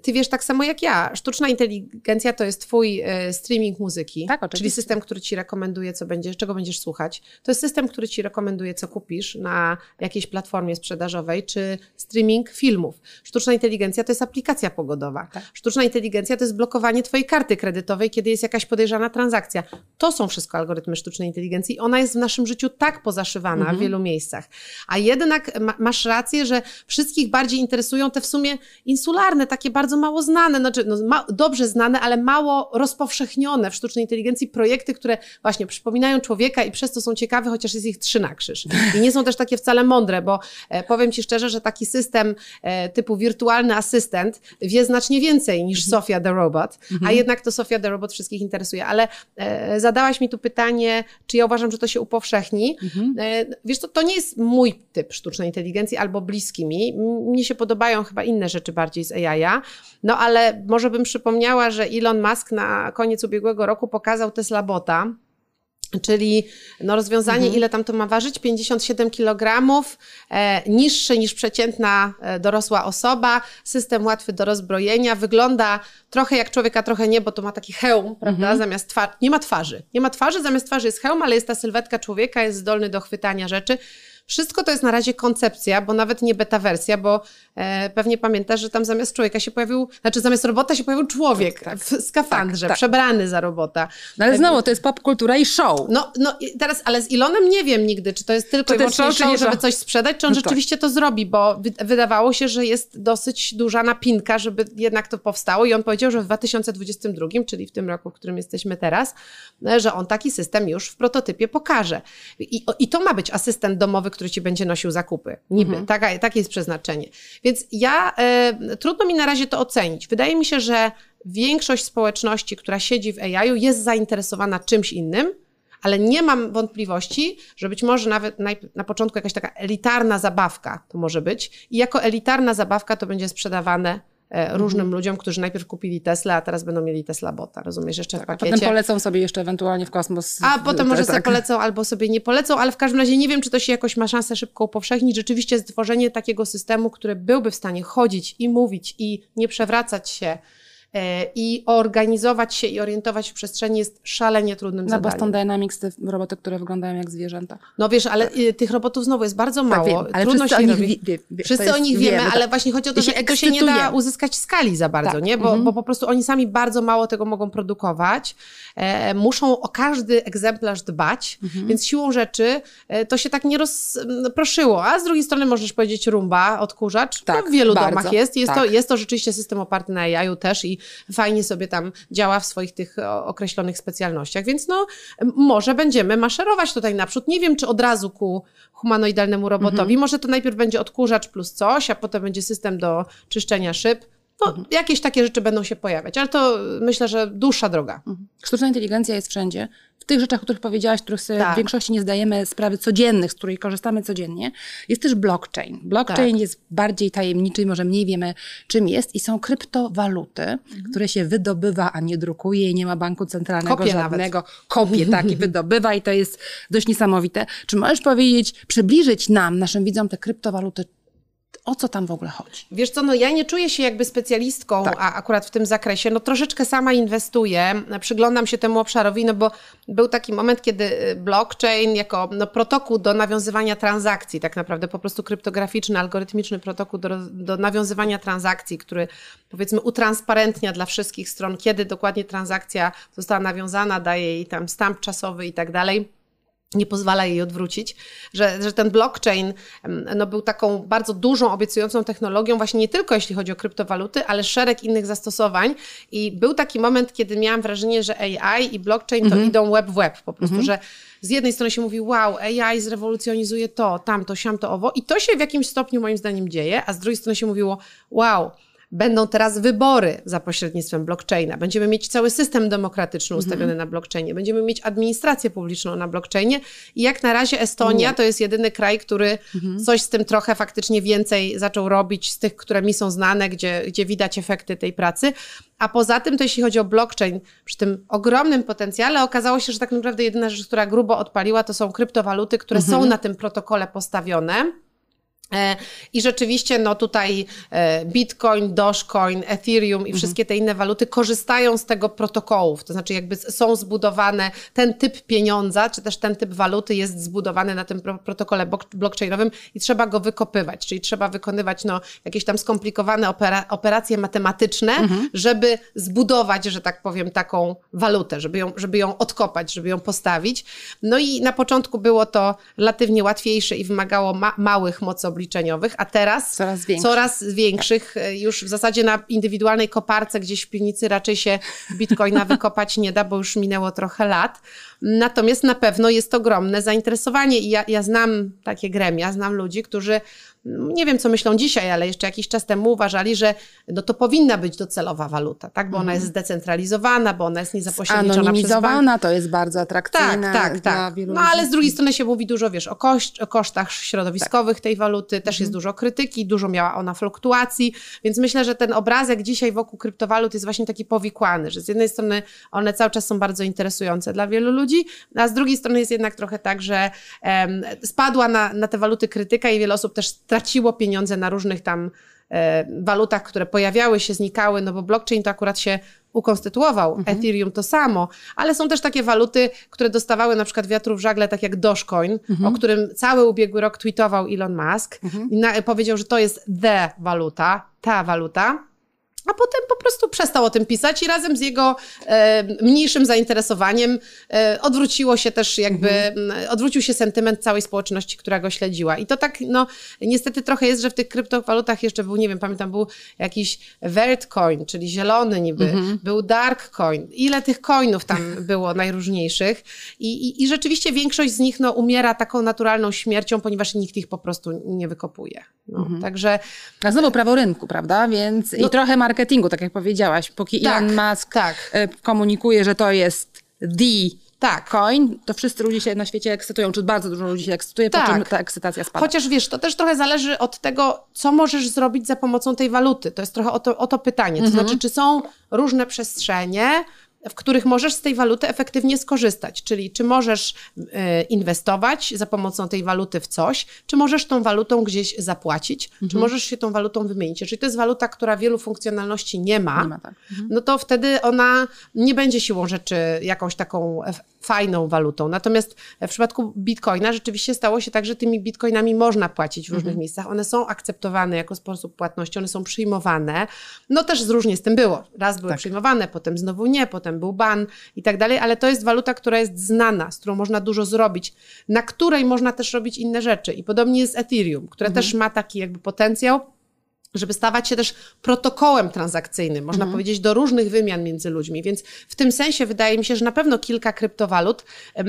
ty wiesz tak samo jak ja. Sztuczna inteligencja to jest twój e, streaming muzyki, tak, oczywiście. czyli system, który ci rekomenduje, co będziesz, czego będziesz słuchać. To jest system, który ci rekomenduje, co kupisz na jakiejś platformie sprzedażowej, czy streaming filmów. Sztuczna inteligencja to jest aplikacja pogodowa. Tak. Sztuczna inteligencja to jest blokowanie twojej karty kredytowej, kiedy jest jakaś podejrzana transakcja. To są wszystko algorytmy sztucznej inteligencji i ona jest w naszym życiu tak pozaszywana mhm. w wielu miejscach. A jednak ma, masz rację, że wszystkich bardziej interesują te w sumie insularne popularne, takie bardzo mało znane, znaczy no, ma, dobrze znane, ale mało rozpowszechnione w sztucznej inteligencji projekty, które właśnie przypominają człowieka i przez to są ciekawe, chociaż jest ich trzy na krzyż. I nie są też takie wcale mądre, bo e, powiem Ci szczerze, że taki system e, typu wirtualny asystent wie znacznie więcej niż mhm. Sofia the Robot, a mhm. jednak to Sofia the Robot wszystkich interesuje. Ale e, zadałaś mi tu pytanie, czy ja uważam, że to się upowszechni. Mhm. E, wiesz, to, to nie jest mój typ sztucznej inteligencji albo bliski mi. Mnie się podobają chyba inne rzeczy bardziej z No ale może bym przypomniała, że Elon Musk na koniec ubiegłego roku pokazał Tesla Bota, Czyli no rozwiązanie, mhm. ile tam to ma ważyć? 57 kg, e, niższy niż przeciętna e, dorosła osoba, system łatwy do rozbrojenia, wygląda trochę jak człowieka, trochę nie, bo to ma taki hełm, prawda, mhm. zamiast twarzy. Nie ma twarzy. Nie ma twarzy, zamiast twarzy jest hełm, ale jest ta sylwetka człowieka, jest zdolny do chwytania rzeczy. Wszystko to jest na razie koncepcja, bo nawet nie beta wersja, bo e, pewnie pamiętasz, że tam zamiast człowieka się pojawił, znaczy zamiast robota się pojawił człowiek tak, w skafandrze, tak, tak. przebrany za robota. No ale znowu, to jest popkultura i show. No, no teraz, ale z Ilonem nie wiem nigdy, czy to jest tylko czy i wyłącznie show, show żeby coś sprzedać, czy on no rzeczywiście to zrobi, bo wydawało się, że jest dosyć duża napinka, żeby jednak to powstało i on powiedział, że w 2022, czyli w tym roku, w którym jesteśmy teraz, że on taki system już w prototypie pokaże. I, i to ma być asystent domowy, który ci będzie nosił zakupy. Niby. Mhm. Taka, takie jest przeznaczenie. Więc ja, e, trudno mi na razie to ocenić. Wydaje mi się, że większość społeczności, która siedzi w AI-u jest zainteresowana czymś innym, ale nie mam wątpliwości, że być może nawet na, na, początku jakaś taka elitarna zabawka to może być i jako elitarna zabawka to będzie sprzedawane różnym mhm. ludziom, którzy najpierw kupili Tesla, a teraz będą mieli Tesla Bota, rozumiesz, jeszcze tak, w pakiecie. A potem polecą sobie jeszcze ewentualnie w kosmos. A potem może tak. sobie polecą albo sobie nie polecą, ale w każdym razie nie wiem, czy to się jakoś ma szansę szybko upowszechnić. Rzeczywiście stworzenie takiego systemu, który byłby w stanie chodzić i mówić i nie przewracać się, E, i organizować się i orientować w przestrzeni jest szalenie trudnym Na zadaniem. Boston Dynamics te roboty, które wyglądają jak zwierzęta. No wiesz, ale tak. tych robotów znowu jest bardzo tak, mało. Tak, wiem, Trudno się o nich, wie, wie, wszyscy o nich wiemy, wiemy ale tak. właśnie chodzi o to, że to się nie da uzyskać skali za bardzo, tak. nie? Bo, mhm. bo po prostu oni sami bardzo mało tego mogą produkować. E, muszą o każdy egzemplarz dbać, mhm. więc siłą rzeczy e, to się tak nie rozproszyło. A z drugiej strony możesz powiedzieć rumba, odkurzacz, tak, to w wielu bardzo, domach jest. Jest, tak. to, jest to rzeczywiście system oparty na AI też i fajnie sobie tam działa w swoich tych określonych specjalnościach, więc no może będziemy maszerować tutaj naprzód. Nie wiem, czy od razu ku humanoidalnemu robotowi. Mhm. Może to najpierw będzie odkurzacz plus coś, a potem będzie system do czyszczenia szyb. No, mhm. jakieś takie rzeczy będą się pojawiać, ale to myślę, że dłuższa droga. Mhm. Sztuczna inteligencja jest wszędzie. W tych rzeczach, o których powiedziałaś, których sobie tak. w większości nie zdajemy sprawy codziennych, z których korzystamy codziennie, jest też blockchain. Blockchain tak. jest bardziej tajemniczy, może mniej wiemy, czym jest i są kryptowaluty, mhm. które się wydobywa, a nie drukuje i nie ma banku centralnego Kopie żadnego. Nawet. Kopie taki wydobywa i (laughs) to jest dość niesamowite. Czy możesz powiedzieć, przybliżyć nam, naszym widzom te kryptowaluty, o co tam w ogóle chodzi? Wiesz co, no ja nie czuję się jakby specjalistką, tak. a akurat w tym zakresie, no troszeczkę sama inwestuję, przyglądam się temu obszarowi, no bo był taki moment, kiedy y, blockchain jako no, protokół do nawiązywania transakcji, tak naprawdę po prostu kryptograficzny, algorytmiczny protokół do, do nawiązywania transakcji, który powiedzmy utransparentnia dla wszystkich stron, kiedy dokładnie transakcja została nawiązana, daje jej tam stamp czasowy i tak dalej nie pozwala jej odwrócić, że, że ten blockchain no, był taką bardzo dużą, obiecującą technologią, właśnie nie tylko jeśli chodzi o kryptowaluty, ale szereg innych zastosowań. I był taki moment, kiedy miałam wrażenie, że AI i blockchain to mhm. idą web w web, po prostu, mhm. że z jednej strony się mówi, wow, AI zrewolucjonizuje to, tamto, siamto, owo, i to się w jakimś stopniu moim zdaniem dzieje, a z drugiej strony się mówiło, wow, Będą teraz wybory za pośrednictwem blockchaina. Będziemy mieć cały system demokratyczny mhm. ustawiony na blockchainie. Będziemy mieć administrację publiczną na blockchainie. I jak na razie Estonia to jest jedyny kraj, który mhm. coś z tym trochę faktycznie więcej zaczął robić z tych, które mi są znane, gdzie, gdzie widać efekty tej pracy. A poza tym, to jeśli chodzi o blockchain, przy tym ogromnym potencjale, okazało się, że tak naprawdę jedyna rzecz, która grubo odpaliła, to są kryptowaluty, które mhm. są na tym protokole postawione. E, I rzeczywiście, no tutaj e, Bitcoin, Dogecoin, Ethereum i mhm. wszystkie te inne waluty korzystają z tego protokołów. To znaczy, jakby są zbudowane, ten typ pieniądza, czy też ten typ waluty jest zbudowany na tym protokole blockchainowym i trzeba go wykopywać, czyli trzeba wykonywać no, jakieś tam skomplikowane opera operacje matematyczne, mhm. żeby zbudować, że tak powiem, taką walutę, żeby ją, żeby ją odkopać, żeby ją postawić. No i na początku było to relatywnie łatwiejsze i wymagało ma małych mocy obliczeniowych, a teraz coraz, większy. coraz większych. E, już w zasadzie na indywidualnej koparce gdzieś w piwnicy raczej się bitcoina (laughs) wykopać nie da, bo już minęło trochę lat. Natomiast na pewno jest ogromne zainteresowanie i ja, ja znam takie gremia, znam ludzi, którzy nie wiem, co myślą dzisiaj, ale jeszcze jakiś czas temu uważali, że no to powinna być docelowa waluta, tak? Bo ona jest mhm. zdecentralizowana, bo ona jest niezapośredniczona przez bank. to jest bardzo atrakcyjne tak, tak, tak. No ale z drugiej strony się mówi dużo, wiesz, o, kość, o kosztach środowiskowych tak. tej waluty, też mhm. jest dużo krytyki, dużo miała ona fluktuacji, więc myślę, że ten obrazek dzisiaj wokół kryptowalut jest właśnie taki powikłany, że z jednej strony one cały czas są bardzo interesujące dla wielu ludzi, a z drugiej strony jest jednak trochę tak, że um, spadła na, na te waluty krytyka i wiele osób też traciło pieniądze na różnych tam e, walutach, które pojawiały się, znikały, no bo blockchain to akurat się ukonstytuował, mhm. Ethereum to samo, ale są też takie waluty, które dostawały na przykład wiatru w żagle, tak jak Dogecoin, mhm. o którym cały ubiegły rok tweetował Elon Musk mhm. i na, powiedział, że to jest the waluta, ta waluta a potem po prostu przestał o tym pisać i razem z jego e, mniejszym zainteresowaniem e, odwróciło się też jakby, mhm. odwrócił się sentyment całej społeczności, która go śledziła. I to tak, no niestety trochę jest, że w tych kryptowalutach jeszcze był, nie wiem, pamiętam, był jakiś Vertcoin, czyli zielony niby, mhm. był Darkcoin. Ile tych coinów tam (laughs) było najróżniejszych I, i, i rzeczywiście większość z nich no, umiera taką naturalną śmiercią, ponieważ nikt ich po prostu nie wykopuje. No, mhm. Także... A znowu prawo rynku, prawda? Więc no, i trochę marketing marketingu, tak jak powiedziałaś. Póki tak, Elon Musk tak. E, komunikuje, że to jest the tak. coin, to wszyscy ludzie się na świecie ekscytują, czy bardzo dużo ludzi się ekscytuje, tak. po czym ta ekscytacja spada. Chociaż wiesz, to też trochę zależy od tego, co możesz zrobić za pomocą tej waluty. To jest trochę o to, o to pytanie. To mhm. znaczy, czy są różne przestrzenie, w których możesz z tej waluty efektywnie skorzystać. Czyli czy możesz e, inwestować za pomocą tej waluty w coś, czy możesz tą walutą gdzieś zapłacić, mhm. czy możesz się tą walutą wymienić. Jeżeli to jest waluta, która wielu funkcjonalności nie ma, nie ma tak. mhm. no to wtedy ona nie będzie siłą rzeczy jakąś taką fajną walutą. Natomiast w przypadku bitcoina rzeczywiście stało się tak, że tymi bitcoinami można płacić w różnych mhm. miejscach. One są akceptowane jako sposób płatności, one są przyjmowane. No też różnie z tym było. Raz były tak. przyjmowane, potem znowu nie, potem był ban i tak dalej, ale to jest waluta, która jest znana, z którą można dużo zrobić, na której można też robić inne rzeczy. I podobnie jest Ethereum, które mhm. też ma taki jakby potencjał żeby stawać się też protokołem transakcyjnym, można mhm. powiedzieć, do różnych wymian między ludźmi. Więc w tym sensie wydaje mi się, że na pewno kilka kryptowalut um,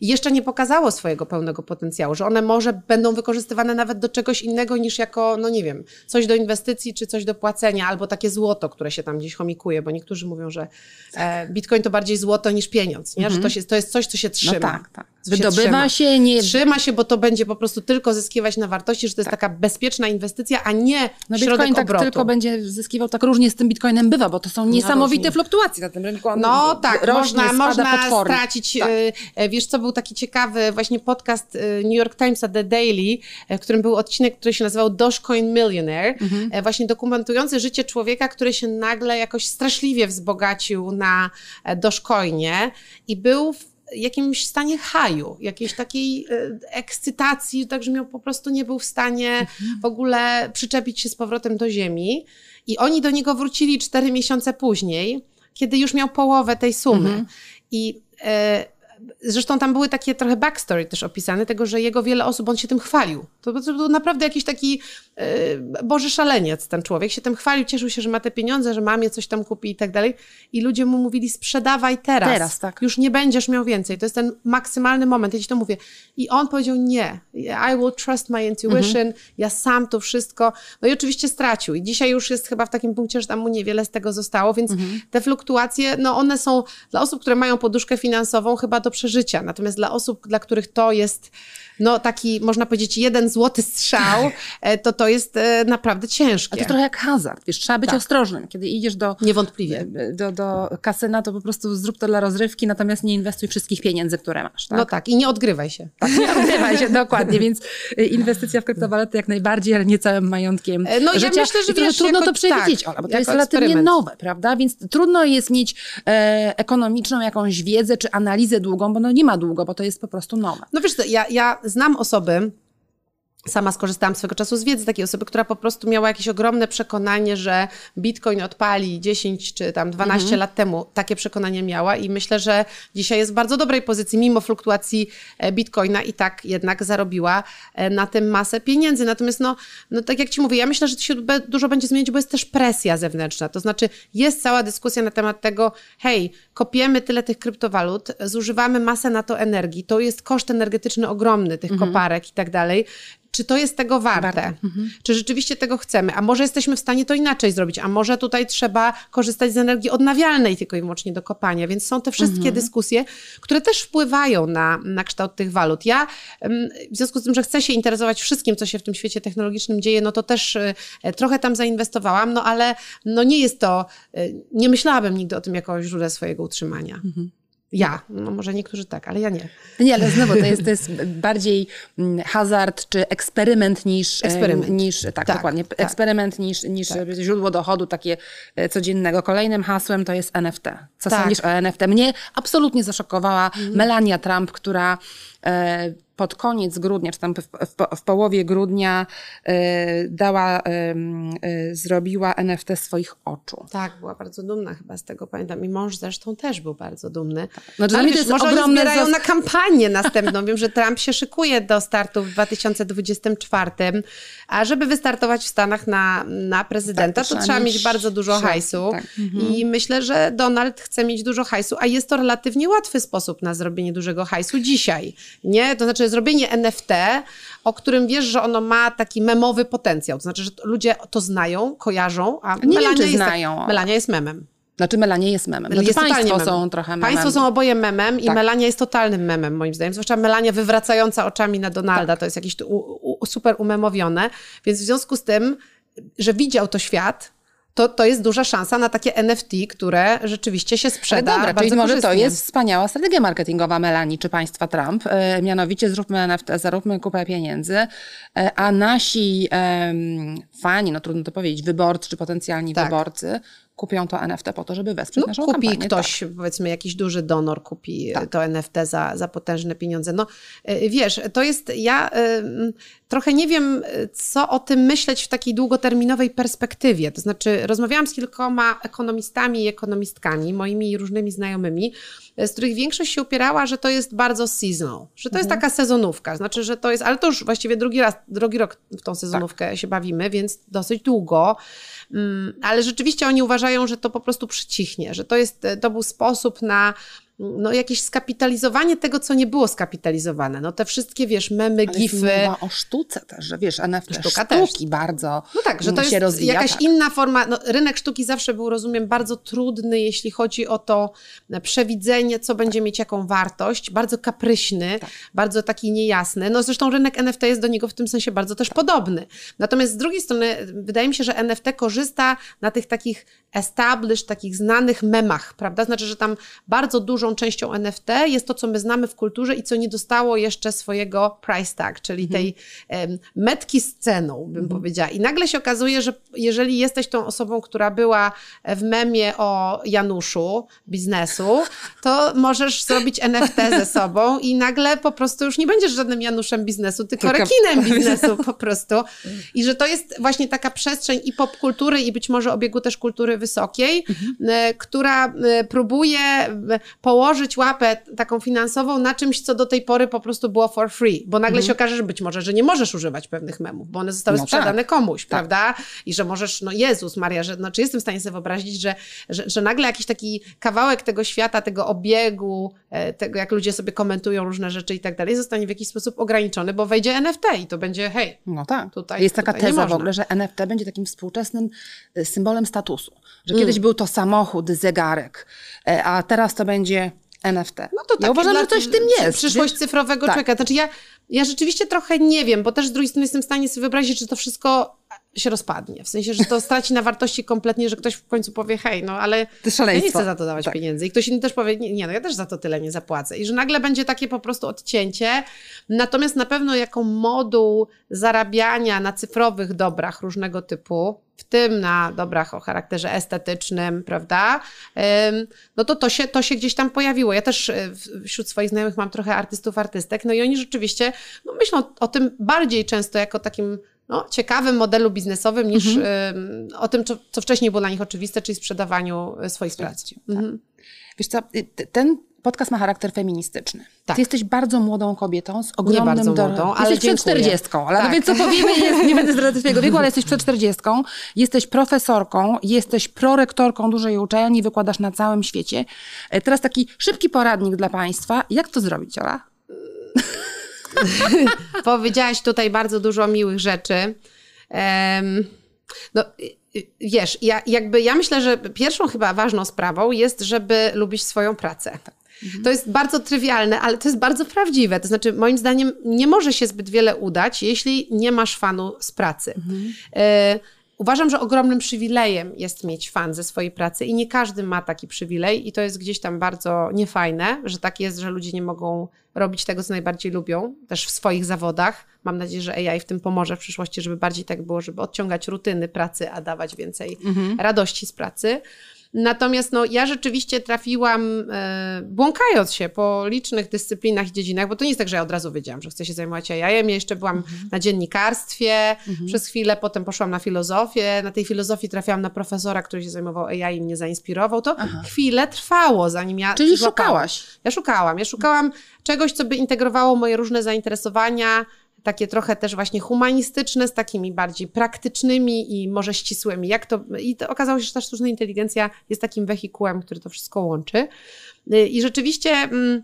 jeszcze nie pokazało swojego pełnego potencjału, że one może będą wykorzystywane nawet do czegoś innego niż jako, no nie wiem, coś do inwestycji czy coś do płacenia, albo takie złoto, które się tam gdzieś chomikuje, bo niektórzy mówią, że e, bitcoin to bardziej złoto niż pieniądz, nie? Mhm. że to, się, to jest coś, co się no trzyma. No tak, tak. Wydobywa się, się, nie... Trzyma się, bo to będzie po prostu tylko zyskiwać na wartości, że to jest tak. taka bezpieczna inwestycja, a nie No środek Bitcoin tak obrotu. tylko będzie zyskiwał, tak różnie z tym Bitcoinem bywa, bo to są niesamowite różnie. fluktuacje na tym rynku. On No tak, rośnie, można, można potwornie. stracić. Tak. y, y, Wiesz, co był taki ciekawy właśnie podcast y, New York Timesa The Daily, w którym był odcinek, który się nazywał Dogecoin Millionaire, Mhm. właśnie dokumentujący życie człowieka, który się nagle jakoś straszliwie wzbogacił na e, Dogecoinie i był w jakimś stanie haju, jakiejś takiej y, ekscytacji, także miał po prostu nie był w stanie w ogóle przyczepić się z powrotem do ziemi. I oni do niego wrócili cztery miesiące później, kiedy już miał połowę tej sumy. Mhm. I e, zresztą tam były takie trochę backstory też opisane, tego, że jego wiele osób, on się tym chwalił. To, to był naprawdę jakiś taki e, boży szaleniec ten człowiek, się tym chwalił, cieszył się, że ma te pieniądze, że mamie coś tam kupi i tak dalej. I ludzie mu mówili, sprzedawaj teraz. Teraz, tak. Już nie będziesz miał więcej. To jest ten maksymalny moment. Ja ci to mówię. I on powiedział nie. I will trust my intuition. Mhm. Ja sam to wszystko. No i oczywiście stracił. I dzisiaj już jest chyba w takim punkcie, że tam mu niewiele z tego zostało, więc Mhm. te fluktuacje, no one są dla osób, które mają poduszkę finansową chyba do przeżycia. Natomiast dla osób, dla których to jest no taki, można powiedzieć, jeden złoty strzał, e, to to jest e, naprawdę A ciężkie. to trochę jak hazard, wiesz, trzeba być Tak. ostrożnym. Kiedy idziesz do, Niewątpliwie. do, do kasyna, to po prostu zrób to dla rozrywki, natomiast nie inwestuj wszystkich pieniędzy, które masz. Tak? No tak, i nie odgrywaj się. Nie odgrywaj się, dokładnie, więc inwestycja w kryptowaluty jak najbardziej, ale nie całym majątkiem E, no ja życia. myślę, że I wiesz, trudno to przewidzieć, tak, Ola, bo to jest relatywnie eksperyment. nowe, prawda? Więc trudno jest mieć e, ekonomiczną jakąś wiedzę czy analizę długą, bo no nie ma długo, bo to jest po prostu nowe. No wiesz co, ja, ja znam osoby, sama skorzystałam swego czasu z wiedzy takiej osoby, która po prostu miała jakieś ogromne przekonanie, że Bitcoin odpali 10 czy tam 12 Mhm. lat temu. Takie przekonanie miała i myślę, że dzisiaj jest w bardzo dobrej pozycji, mimo fluktuacji e, Bitcoina i tak jednak zarobiła e, na tym masę pieniędzy. Natomiast no, no tak jak Ci mówię, ja myślę, że to się dużo będzie zmieniać, bo jest też presja zewnętrzna. To znaczy jest cała dyskusja na temat tego, hej, kopiemy tyle tych kryptowalut, zużywamy masę na to energii, to jest koszt energetyczny ogromny tych koparek i tak dalej. Czy to jest tego warte? Warte. Czy rzeczywiście tego chcemy? A może jesteśmy w stanie to inaczej zrobić? A może tutaj trzeba korzystać z energii odnawialnej tylko i wyłącznie do kopania? Więc są te wszystkie dyskusje, które też wpływają na, na kształt tych walut. Ja w związku z tym, że chcę się interesować wszystkim, co się w tym świecie technologicznym dzieje, no to też e, trochę tam zainwestowałam, no ale no nie jest to, e, nie myślałabym nigdy o tym jako źródle swojego utrzymania. Ja, no może niektórzy tak, ale ja nie. Nie, ale znowu to jest, to jest bardziej mm, hazard czy eksperyment niż. e, Eksperyment. niż tak, Tak, dokładnie. tak. Eksperyment niż, niż źródło dochodu takie e, codziennego. Kolejnym hasłem to jest NFT. Co Tak. sądzisz o NFT? Mnie absolutnie zaszokowała Melania Trump, która e, pod koniec grudnia, czy tam w, w, po- w połowie grudnia e, dała, e, zrobiła NFT swoich oczu. Tak, była bardzo dumna chyba z tego, pamiętam. I mąż zresztą też był bardzo dumny. Znaczy, dla Ale mnie to wiesz, jest może ogromne oni zbierają na kampanię (laughs) następną. Wiem, że Trump się szykuje do startu w 2024, a żeby wystartować w Stanach na, na prezydenta, Tak, to to, trzeba mieć bardzo dużo hajsu. tak. I myślę, że Donald chce mieć dużo hajsu, a jest to relatywnie łatwy sposób na zrobienie dużego hajsu dzisiaj. Nie? To znaczy zrobienie NFT, o którym wiesz, że ono ma taki memowy potencjał. To znaczy, że ludzie to znają, kojarzą, a wiem, Melania czy jest, znają. Melania jest memem. Znaczy Melania jest memem. Znaczy jest państwo memem. są trochę memem. Państwo są oboje memem i Tak. Melania jest totalnym memem, moim zdaniem. Zwłaszcza Melania wywracająca oczami na Donalda, Tak. to jest jakieś u, u, super umemowione. Więc w związku z tym, że widział to świat, to, to jest duża szansa na takie NFT, które rzeczywiście się Ale sprzeda dobra, bardzo czyli może to jest wspaniała strategia marketingowa Melanii czy państwa Trump. E, mianowicie zróbmy NFT, zaróbmy kupę pieniędzy, e, a nasi em, fani, no trudno to powiedzieć, wyborcy czy potencjalni Tak. wyborcy kupią to NFT po to, żeby wesprzeć No, naszą kupi kampanię. ktoś, Tak. powiedzmy, jakiś duży donor kupi Tak. to NFT za, za potężne pieniądze. No y, wiesz, to jest, ja trochę nie wiem, co o tym myśleć w takiej długoterminowej perspektywie. To znaczy, rozmawiałam z kilkoma ekonomistami i ekonomistkami, moimi różnymi znajomymi, z których większość się upierała, że to jest bardzo seasonal, że to jest Mhm. taka sezonówka. Znaczy, że to jest, ale to już właściwie drugi raz, drugi rok w tą sezonówkę się bawimy, więc dosyć długo. Mm, ale rzeczywiście oni uważają, że to po prostu przycichnie, że to, jest, to był sposób na no, jakieś skapitalizowanie tego, co nie było skapitalizowane. No te wszystkie, wiesz, memy, Ale gify. mowa o sztuce też, że wiesz, NFT Sztuka sztuki też. bardzo No tak, że to jest rozwija. jakaś tak. inna forma. No, rynek sztuki zawsze był, rozumiem, bardzo trudny, jeśli chodzi o to przewidzenie, co będzie mieć jaką wartość. Bardzo kapryśny, Tak. bardzo taki niejasny. No zresztą rynek NFT jest do niego w tym sensie bardzo też podobny. Natomiast z drugiej strony wydaje mi się, że NFT korzysta na tych takich established, takich znanych memach, prawda? Znaczy, że tam bardzo dużą częścią NFT jest to, co my znamy w kulturze i co nie dostało jeszcze swojego price tag, czyli tej em, metki z ceną, bym powiedziała. I nagle się okazuje, że jeżeli jesteś tą osobą, która była w memie o Januszu biznesu, to możesz zrobić NFT ze sobą i nagle po prostu już nie będziesz żadnym Januszem biznesu, tylko, Tylko- rekinem biznesu (laughs) po prostu. I że to jest właśnie taka przestrzeń i popkultury i być może obiegu też kultury wysokiej, e, która e, próbuje e, położyć łapę taką finansową na czymś, co do tej pory po prostu było for free, bo nagle się okaże, że być może, że nie możesz używać pewnych memów, bo one zostały No tak. sprzedane komuś, prawda? I że możesz, no Jezus Maria, że no, czy jestem w stanie sobie wyobrazić, że, że, że nagle jakiś taki kawałek tego świata, tego obiegu, e, tego jak ludzie sobie komentują różne rzeczy i tak dalej, zostanie w jakiś sposób ograniczony, bo wejdzie NFT i to będzie, hej, No tak. Tutaj- jest taka teza w ogóle, że NFT będzie takim współczesnym y, symbolem statusu. Że Mm. kiedyś był to samochód, zegarek, e, a teraz to będzie NFT. No to ja takie uważam, dla- że coś w tym jest. Przyszłość Wiesz? cyfrowego Tak. człowieka. Znaczy ja, ja rzeczywiście trochę nie wiem, bo też z drugiej strony jestem w stanie sobie wyobrazić, że to wszystko się rozpadnie. W sensie, że to straci na wartości kompletnie, że ktoś w końcu powie, hej, no ale ja nie chcę za to dawać Tak. pieniędzy. I ktoś inny też powie, nie, nie, no ja też za to tyle nie zapłacę. I że nagle będzie takie po prostu odcięcie. Natomiast na pewno jako moduł zarabiania na cyfrowych dobrach różnego typu, w tym na dobrach o charakterze estetycznym, prawda? No to to się, to się gdzieś tam pojawiło. Ja też w- wśród swoich znajomych mam trochę artystów, artystek, no i oni rzeczywiście no myślą o tym bardziej często jako takim no, ciekawym modelu biznesowym niż ym, o tym, co, co wcześniej było dla nich oczywiste, czyli sprzedawaniu y, swoich prac. Mhm. Wiesz co, y, ten podcast ma charakter feministyczny. Tak. Ty jesteś bardzo młodą kobietą z ogromnym... bardzo do- młodą, ale jesteś przed. 40, ale Tak. no więc co powiemy, jest, nie będę zdradzać twojego wieku, ale jesteś przed 40, jesteś profesorką, jesteś prorektorką dużej uczelni, wykładasz na całym świecie. E, Teraz taki szybki poradnik dla Państwa. Jak to zrobić, Ola? (laughs) Powiedziałaś tutaj bardzo dużo miłych rzeczy. Em, no, wiesz, ja, jakby ja myślę, że pierwszą chyba ważną sprawą jest, żeby lubić swoją pracę. To jest bardzo trywialne, ale to jest bardzo prawdziwe. To znaczy, moim zdaniem, nie może się zbyt wiele udać, jeśli nie masz fanu z pracy. E, Uważam, że ogromnym przywilejem jest mieć fan ze swojej pracy i nie każdy ma taki przywilej i to jest gdzieś tam bardzo niefajne, że tak jest, że ludzie nie mogą robić tego, co najbardziej lubią, też w swoich zawodach. Mam nadzieję, że AI w tym pomoże w przyszłości, żeby bardziej tak było, żeby odciągać rutyny pracy, a dawać więcej radości z pracy. Natomiast no, ja rzeczywiście trafiłam, e, błąkając się po licznych dyscyplinach i dziedzinach, bo to nie jest tak, że ja od razu wiedziałam, że chcę się zajmować AI-em. Ja jeszcze byłam na dziennikarstwie przez chwilę, potem poszłam na filozofię. Na tej filozofii trafiłam na profesora, który się zajmował AI i mnie zainspirował. To chwilę trwało, zanim ja Czyli złapałam. szukałaś. Ja szukałam. Ja szukałam czegoś, co by integrowało moje różne zainteresowania, takie trochę też właśnie humanistyczne, z takimi bardziej praktycznymi i może ścisłymi. Jak to, I to okazało się, że ta sztuczna inteligencja jest takim wehikułem, który to wszystko łączy. Y, I rzeczywiście. mm,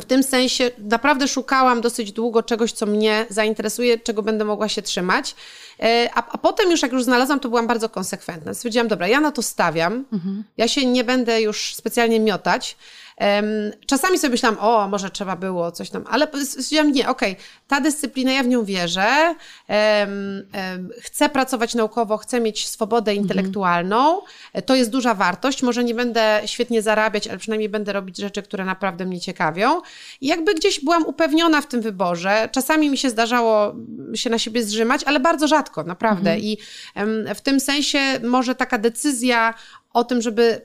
w tym sensie naprawdę szukałam dosyć długo czegoś, co mnie zainteresuje, czego będę mogła się trzymać. E, A, a potem już jak już znalazłam, to byłam bardzo konsekwentna. Stwierdziłam, dobra, ja na to stawiam, ja się nie będę już specjalnie miotać. Czasami sobie myślałam, o, może trzeba było coś tam, ale stwierdziłam, nie, okej, ta dyscyplina, ja w nią wierzę, chcę pracować naukowo, chcę mieć swobodę intelektualną, E, to jest duża wartość, może nie będę świetnie zarabiać, ale przynajmniej będę robić rzeczy, które naprawdę mnie ciekawią. I jakby gdzieś byłam upewniona w tym wyborze. Czasami mi się zdarzało się na siebie zrzymać, ale bardzo rzadko, naprawdę. I em, w tym sensie może taka decyzja o tym, żeby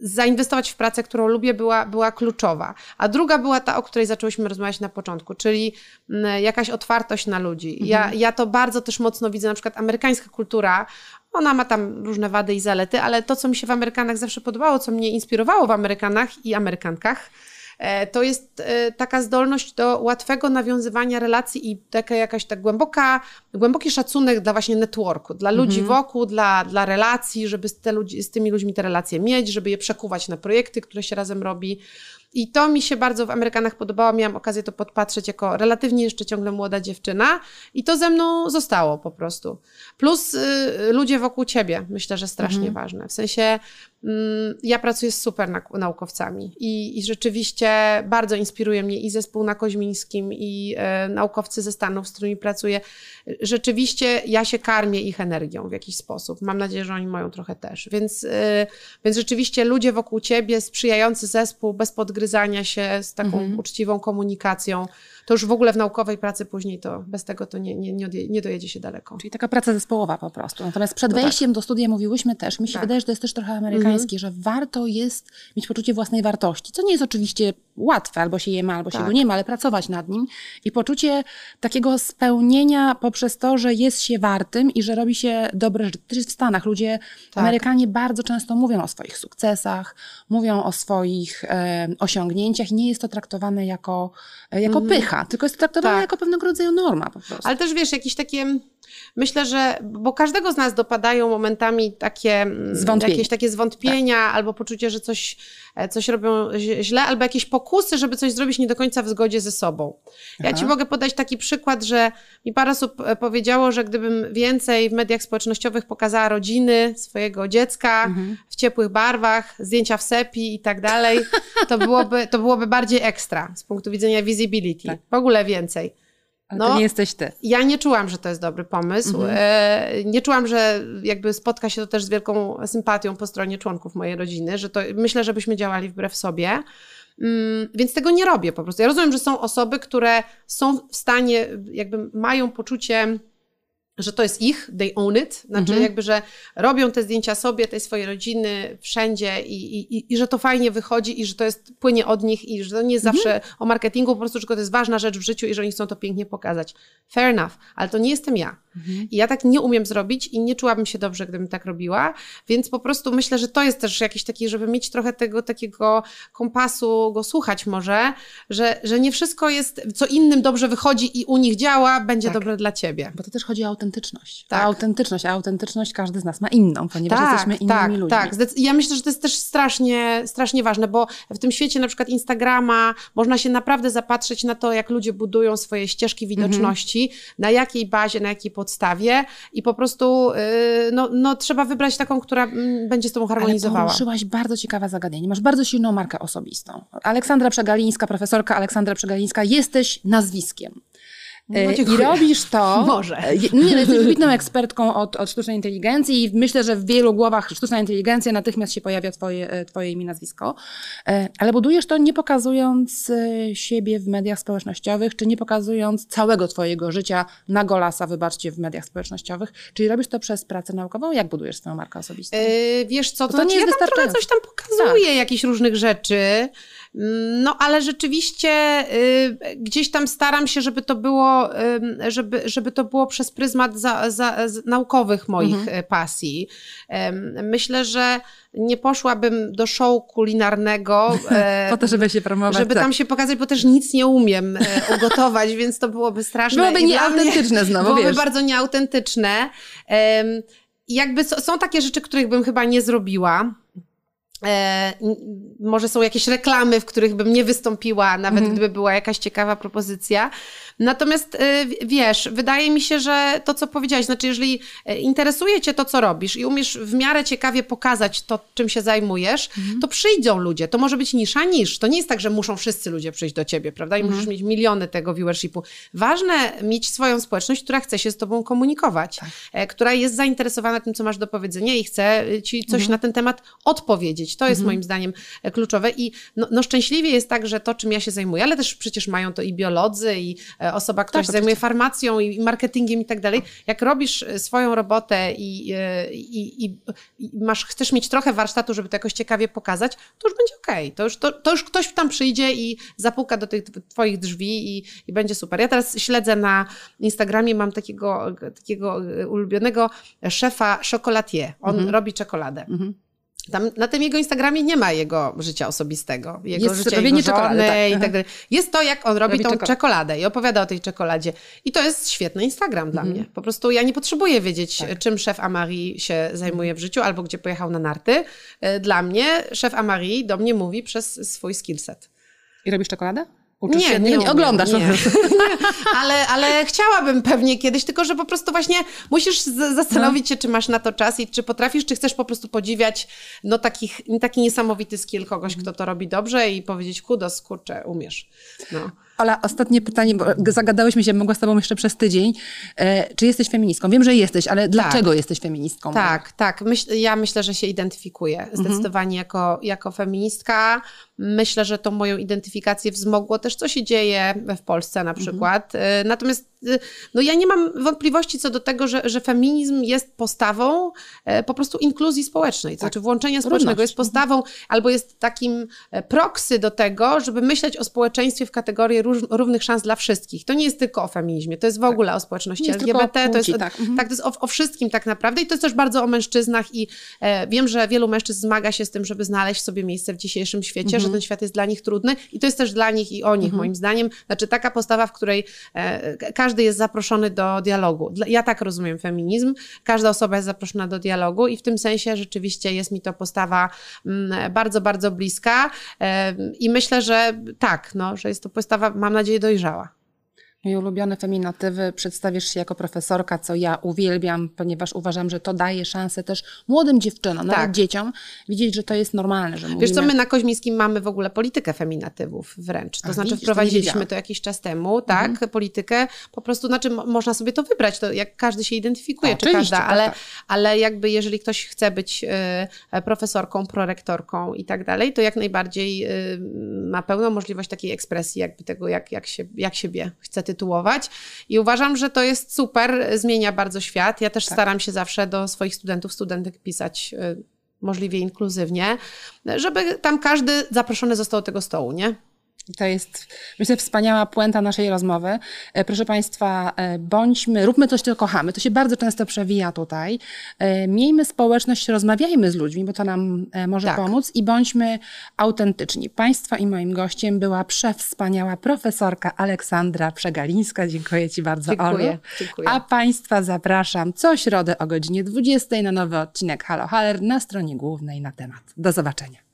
zainwestować w pracę, którą lubię, była, była kluczowa. A druga była ta, o której zaczęłyśmy rozmawiać na początku, czyli mm, jakaś otwartość na ludzi. Ja, ja to bardzo też mocno widzę, na przykład amerykańska kultura, ona ma tam różne wady i zalety, ale to, co mi się w Amerykanach zawsze podobało, co mnie inspirowało w Amerykanach i Amerykankach, to jest e, taka zdolność do łatwego nawiązywania relacji i taka jakaś tak głęboka, głęboki szacunek dla właśnie networku, dla ludzi wokół, dla, dla relacji, żeby z, te ludzi, z tymi ludźmi te relacje mieć, żeby je przekuwać na projekty, które się razem robi. I to mi się bardzo w Amerykanach podobało. Miałam okazję to podpatrzeć jako relatywnie jeszcze ciągle młoda dziewczyna i to ze mną zostało po prostu. Plus y, ludzie wokół ciebie, myślę, że strasznie mhm. ważne. W sensie ja pracuję z super naukowcami i, i rzeczywiście bardzo inspiruje mnie i zespół na Koźmińskim, i e, naukowcy ze Stanów, z którymi pracuję. Rzeczywiście ja się karmię ich energią w jakiś sposób. Mam nadzieję, że oni moją trochę też. Więc, e, więc rzeczywiście ludzie wokół ciebie, sprzyjający zespół, bez podgryzania się, z taką mhm. uczciwą komunikacją to już w ogóle w naukowej pracy później to bez tego to nie, nie, nie, nie dojedzie się daleko. Czyli taka praca zespołowa po prostu. Natomiast przed no wejściem tak. do studia mówiłyśmy też, mi się tak. wydaje, że to jest też trochę amerykańskie, że warto jest mieć poczucie własnej wartości, co nie jest oczywiście łatwe, albo się je ma, albo tak. się go nie ma, ale pracować nad nim i poczucie takiego spełnienia poprzez to, że jest się wartym i że robi się dobre rzeczy. Też w Stanach ludzie, tak. Amerykanie bardzo często mówią o swoich sukcesach, mówią o swoich e, osiągnięciach i nie jest to traktowane jako, jako mhm. pycha, tylko jest traktowane tak. jako pewnego rodzaju norma po prostu. Ale też wiesz, jakieś takie myślę, że, bo każdego z nas dopadają momentami takie, mm, jakieś takie zwątpienia tak. albo poczucie, że coś, e, coś robią źle, albo jakieś pokusy, żeby coś zrobić nie do końca w zgodzie ze sobą. Ja Aha. ci mogę podać taki przykład, że mi parę osób e, powiedziało, że gdybym więcej w mediach społecznościowych pokazała rodziny swojego dziecka mhm. w ciepłych barwach, zdjęcia w sepi i tak dalej, to byłoby, to byłoby bardziej ekstra z punktu widzenia visibility. Tak. W ogóle więcej. Ale no, to nie jesteś ty. Ja nie czułam, że to jest dobry pomysł. Mhm. E, nie czułam, że jakby spotka się to też z wielką sympatią po stronie członków mojej rodziny, że to myślę, żebyśmy działali wbrew sobie. Mm, więc tego nie robię po prostu. Ja rozumiem, że są osoby, które są w stanie, jakby mają poczucie że to jest ich, they own it, znaczy mhm. jakby, że robią te zdjęcia sobie, tej swojej rodziny, wszędzie i, i, i że to fajnie wychodzi i że to jest, płynie od nich i że to nie jest mhm. zawsze o marketingu, po prostu tylko to jest ważna rzecz w życiu i że oni chcą to pięknie pokazać. Fair enough, ale to nie jestem ja. Mhm. I ja tak nie umiem zrobić i nie czułabym się dobrze, gdybym tak robiła, więc po prostu myślę, że to jest też jakiś taki, żeby mieć trochę tego takiego kompasu, go słuchać może, że, że nie wszystko jest, co innym dobrze wychodzi i u nich działa, będzie tak. dobre dla ciebie. Bo to też chodzi o autentyczność. Tak. A autentyczność, a autentyczność każdy z nas ma inną, ponieważ tak, jesteśmy innymi tak, ludźmi. Tak, ja myślę, że to jest też strasznie, strasznie ważne, bo w tym świecie na przykład Instagrama można się naprawdę zapatrzeć na to, jak ludzie budują swoje ścieżki widoczności, mhm. na jakiej bazie, na jakiej podstawie i po prostu y, no, no, trzeba wybrać taką, która mm, będzie z tobą harmonizowała. Ale poruszyłaś bardzo ciekawe zagadnienie. Masz bardzo silną markę osobistą. Aleksandra Przegalińska, profesorka Aleksandra Przegalińska, jesteś nazwiskiem. No, e, I robisz to. (laughs) Może. E, nie, no, jesteś wybitną ekspertką od, od sztucznej inteligencji i myślę, że w wielu głowach sztuczna inteligencja natychmiast się pojawia twoje, e, twoje imię, nazwisko. Ale budujesz to nie pokazując siebie w mediach społecznościowych, czy nie pokazując całego twojego życia na golasa, wybaczcie, w mediach społecznościowych. Czyli robisz to przez pracę naukową? Jak budujesz swoją markę osobistą? Yy, wiesz co, to, to znaczy, nie jest ja tam trochę coś tam pokazuję, tak. jakichś różnych rzeczy. No, ale rzeczywiście y, gdzieś tam staram się, żeby to było, y, żeby, żeby to było przez pryzmat za, za, naukowych moich mhm. Y, pasji. Y, myślę, że nie poszłabym do show kulinarnego. (laughs) po to, żeby się promować. Żeby tak. tam się pokazać, bo też nic nie umiem e, ugotować, (laughs) więc to byłoby straszne. Byłoby nieautentyczne znowu, Byłoby wiesz. bardzo nieautentyczne. jakby są takie rzeczy, których bym chyba nie zrobiła. E, może są jakieś reklamy, w których bym nie wystąpiła, nawet mhm. gdyby była jakaś ciekawa propozycja. Natomiast e, wiesz, wydaje mi się, że to, co powiedziałaś, znaczy, jeżeli e, interesuje Cię to, co robisz i umiesz w miarę ciekawie pokazać to, czym się zajmujesz, mhm. to przyjdą ludzie. To może być nisza niż. To nie jest tak, że muszą wszyscy ludzie przyjść do Ciebie, prawda? I mhm. musisz mieć miliony tego viewershipu. Ważne mieć swoją społeczność, która chce się z Tobą komunikować, tak. która jest zainteresowana tym, co masz do powiedzenia i chce Ci coś mhm. na ten temat odpowiedzieć. To jest mhm. moim zdaniem e, kluczowe i no, no, szczęśliwie jest tak, że to, czym ja się zajmuję, ale też przecież mają to i biolodzy, i e, osoba, która tak, się zajmuje farmacją, i marketingiem i tak dalej. Jak robisz e, swoją robotę i, i, i, i, masz, chcesz mieć trochę warsztatu, żeby to jakoś ciekawie pokazać, to już będzie okej. Okay. To, już, to, to już ktoś tam przyjdzie i zapuka do tych twoich drzwi i, i będzie super. Ja teraz śledzę na Instagramie, mam takiego, takiego ulubionego szefa chocolatier. On mhm. robi czekoladę. Mhm. Tam, na tym jego Instagramie nie ma jego życia osobistego, jego jest życia jego żony tak. i tak dalej. Jest to, jak on robi, robi tą czekoladę. czekoladę i opowiada o tej czekoladzie. I to jest świetny Instagram dla mhm. mnie. Po prostu ja nie potrzebuję wiedzieć, tak. czym szef Amari się zajmuje w życiu albo gdzie pojechał na narty. E, dla mnie szef Amari do mnie mówi przez swój skillset. I robisz czekoladę? Uczysz nie, się? nie, nie, oglądasz. (laughs) Nie. ale, ale chciałabym pewnie kiedyś, tylko że po prostu właśnie musisz zastanowić się, czy masz na to czas i czy potrafisz, czy chcesz po prostu podziwiać no, takich, taki niesamowity skill kogoś, kto to robi dobrze i powiedzieć kudos, kurczę, umiesz. No. Ale ostatnie pytanie, bo zagadałyśmy się, mogła z tobą jeszcze przez tydzień. E, czy jesteś feministką? Wiem, że jesteś, ale dlaczego tak. jesteś feministką? Tak, tak. Myśl, ja myślę, że się identyfikuję mhm. zdecydowanie mhm. jako, jako feministka. Myślę, że tą moją identyfikację wzmogło też, co się dzieje w Polsce na mhm. przykład. Mhm. Natomiast y, no ja nie mam wątpliwości co do tego, że, że feminizm jest postawą e, po prostu inkluzji społecznej, to tak. znaczy włączenia społecznego. Jest mhm. postawą albo jest takim proksy do tego, żeby myśleć o społeczeństwie w kategorii równych szans dla wszystkich. To nie jest tylko o feminizmie, to jest w tak. ogóle o społeczności LGBT, to jest, tak. Mhm. tak, to jest o, o, wszystkim tak naprawdę i to jest też bardzo o mężczyznach i e, wiem, że wielu mężczyzn zmaga się z tym, żeby znaleźć sobie miejsce w dzisiejszym świecie, mhm. Że ten świat jest dla nich trudny i to jest też dla nich i o nich mhm. moim zdaniem. Znaczy taka postawa, w której e, każdy jest zaproszony do dialogu. Ja tak rozumiem feminizm. Każda osoba jest zaproszona do dialogu i w tym sensie rzeczywiście jest mi to postawa mm, bardzo, bardzo bliska e, i myślę, że tak, no, że jest to postawa mam nadzieję, dojrzała. Moje ulubione feminatywy przedstawisz się jako profesorka, co ja uwielbiam, ponieważ uważam, że to daje szansę też młodym dziewczynom, tak. nawet dzieciom, widzieć, że to jest normalne. Że mówimy... Wiesz co, my na Koźmińskim mamy w ogóle politykę feminatywów wręcz. To A, znaczy widzisz, wprowadziliśmy to, to, jakiś czas temu, tak, mhm. politykę, po prostu, znaczy można sobie to wybrać, to jak każdy się identyfikuje, czy każda, tak, ale, tak. ale jakby jeżeli ktoś chce być y, profesorką, prorektorką i tak dalej, to jak najbardziej y, ma pełną możliwość takiej ekspresji jakby tego, jak, jak, się, jak siebie chce tytułować tytułować. I uważam, że to jest super, zmienia bardzo świat. Ja też tak. staram się zawsze do swoich studentów, studentek pisać y, możliwie inkluzywnie, żeby tam każdy zaproszony został do tego stołu, nie? To jest, myślę, wspaniała puenta naszej rozmowy. E, proszę Państwa, e, bądźmy, róbmy coś, co kochamy. To się bardzo często przewija tutaj. E, miejmy społeczność, rozmawiajmy z ludźmi, bo to nam może tak. pomóc i bądźmy autentyczni. Państwa i moim gościem była przewspaniała profesorka Aleksandra Przegalińska. Dziękuję Ci bardzo, dziękuję, Olu. Dziękuję. A Państwa zapraszam co środę o godzinie 20 na nowy odcinek Halo Haller na stronie głównej na temat. Do zobaczenia.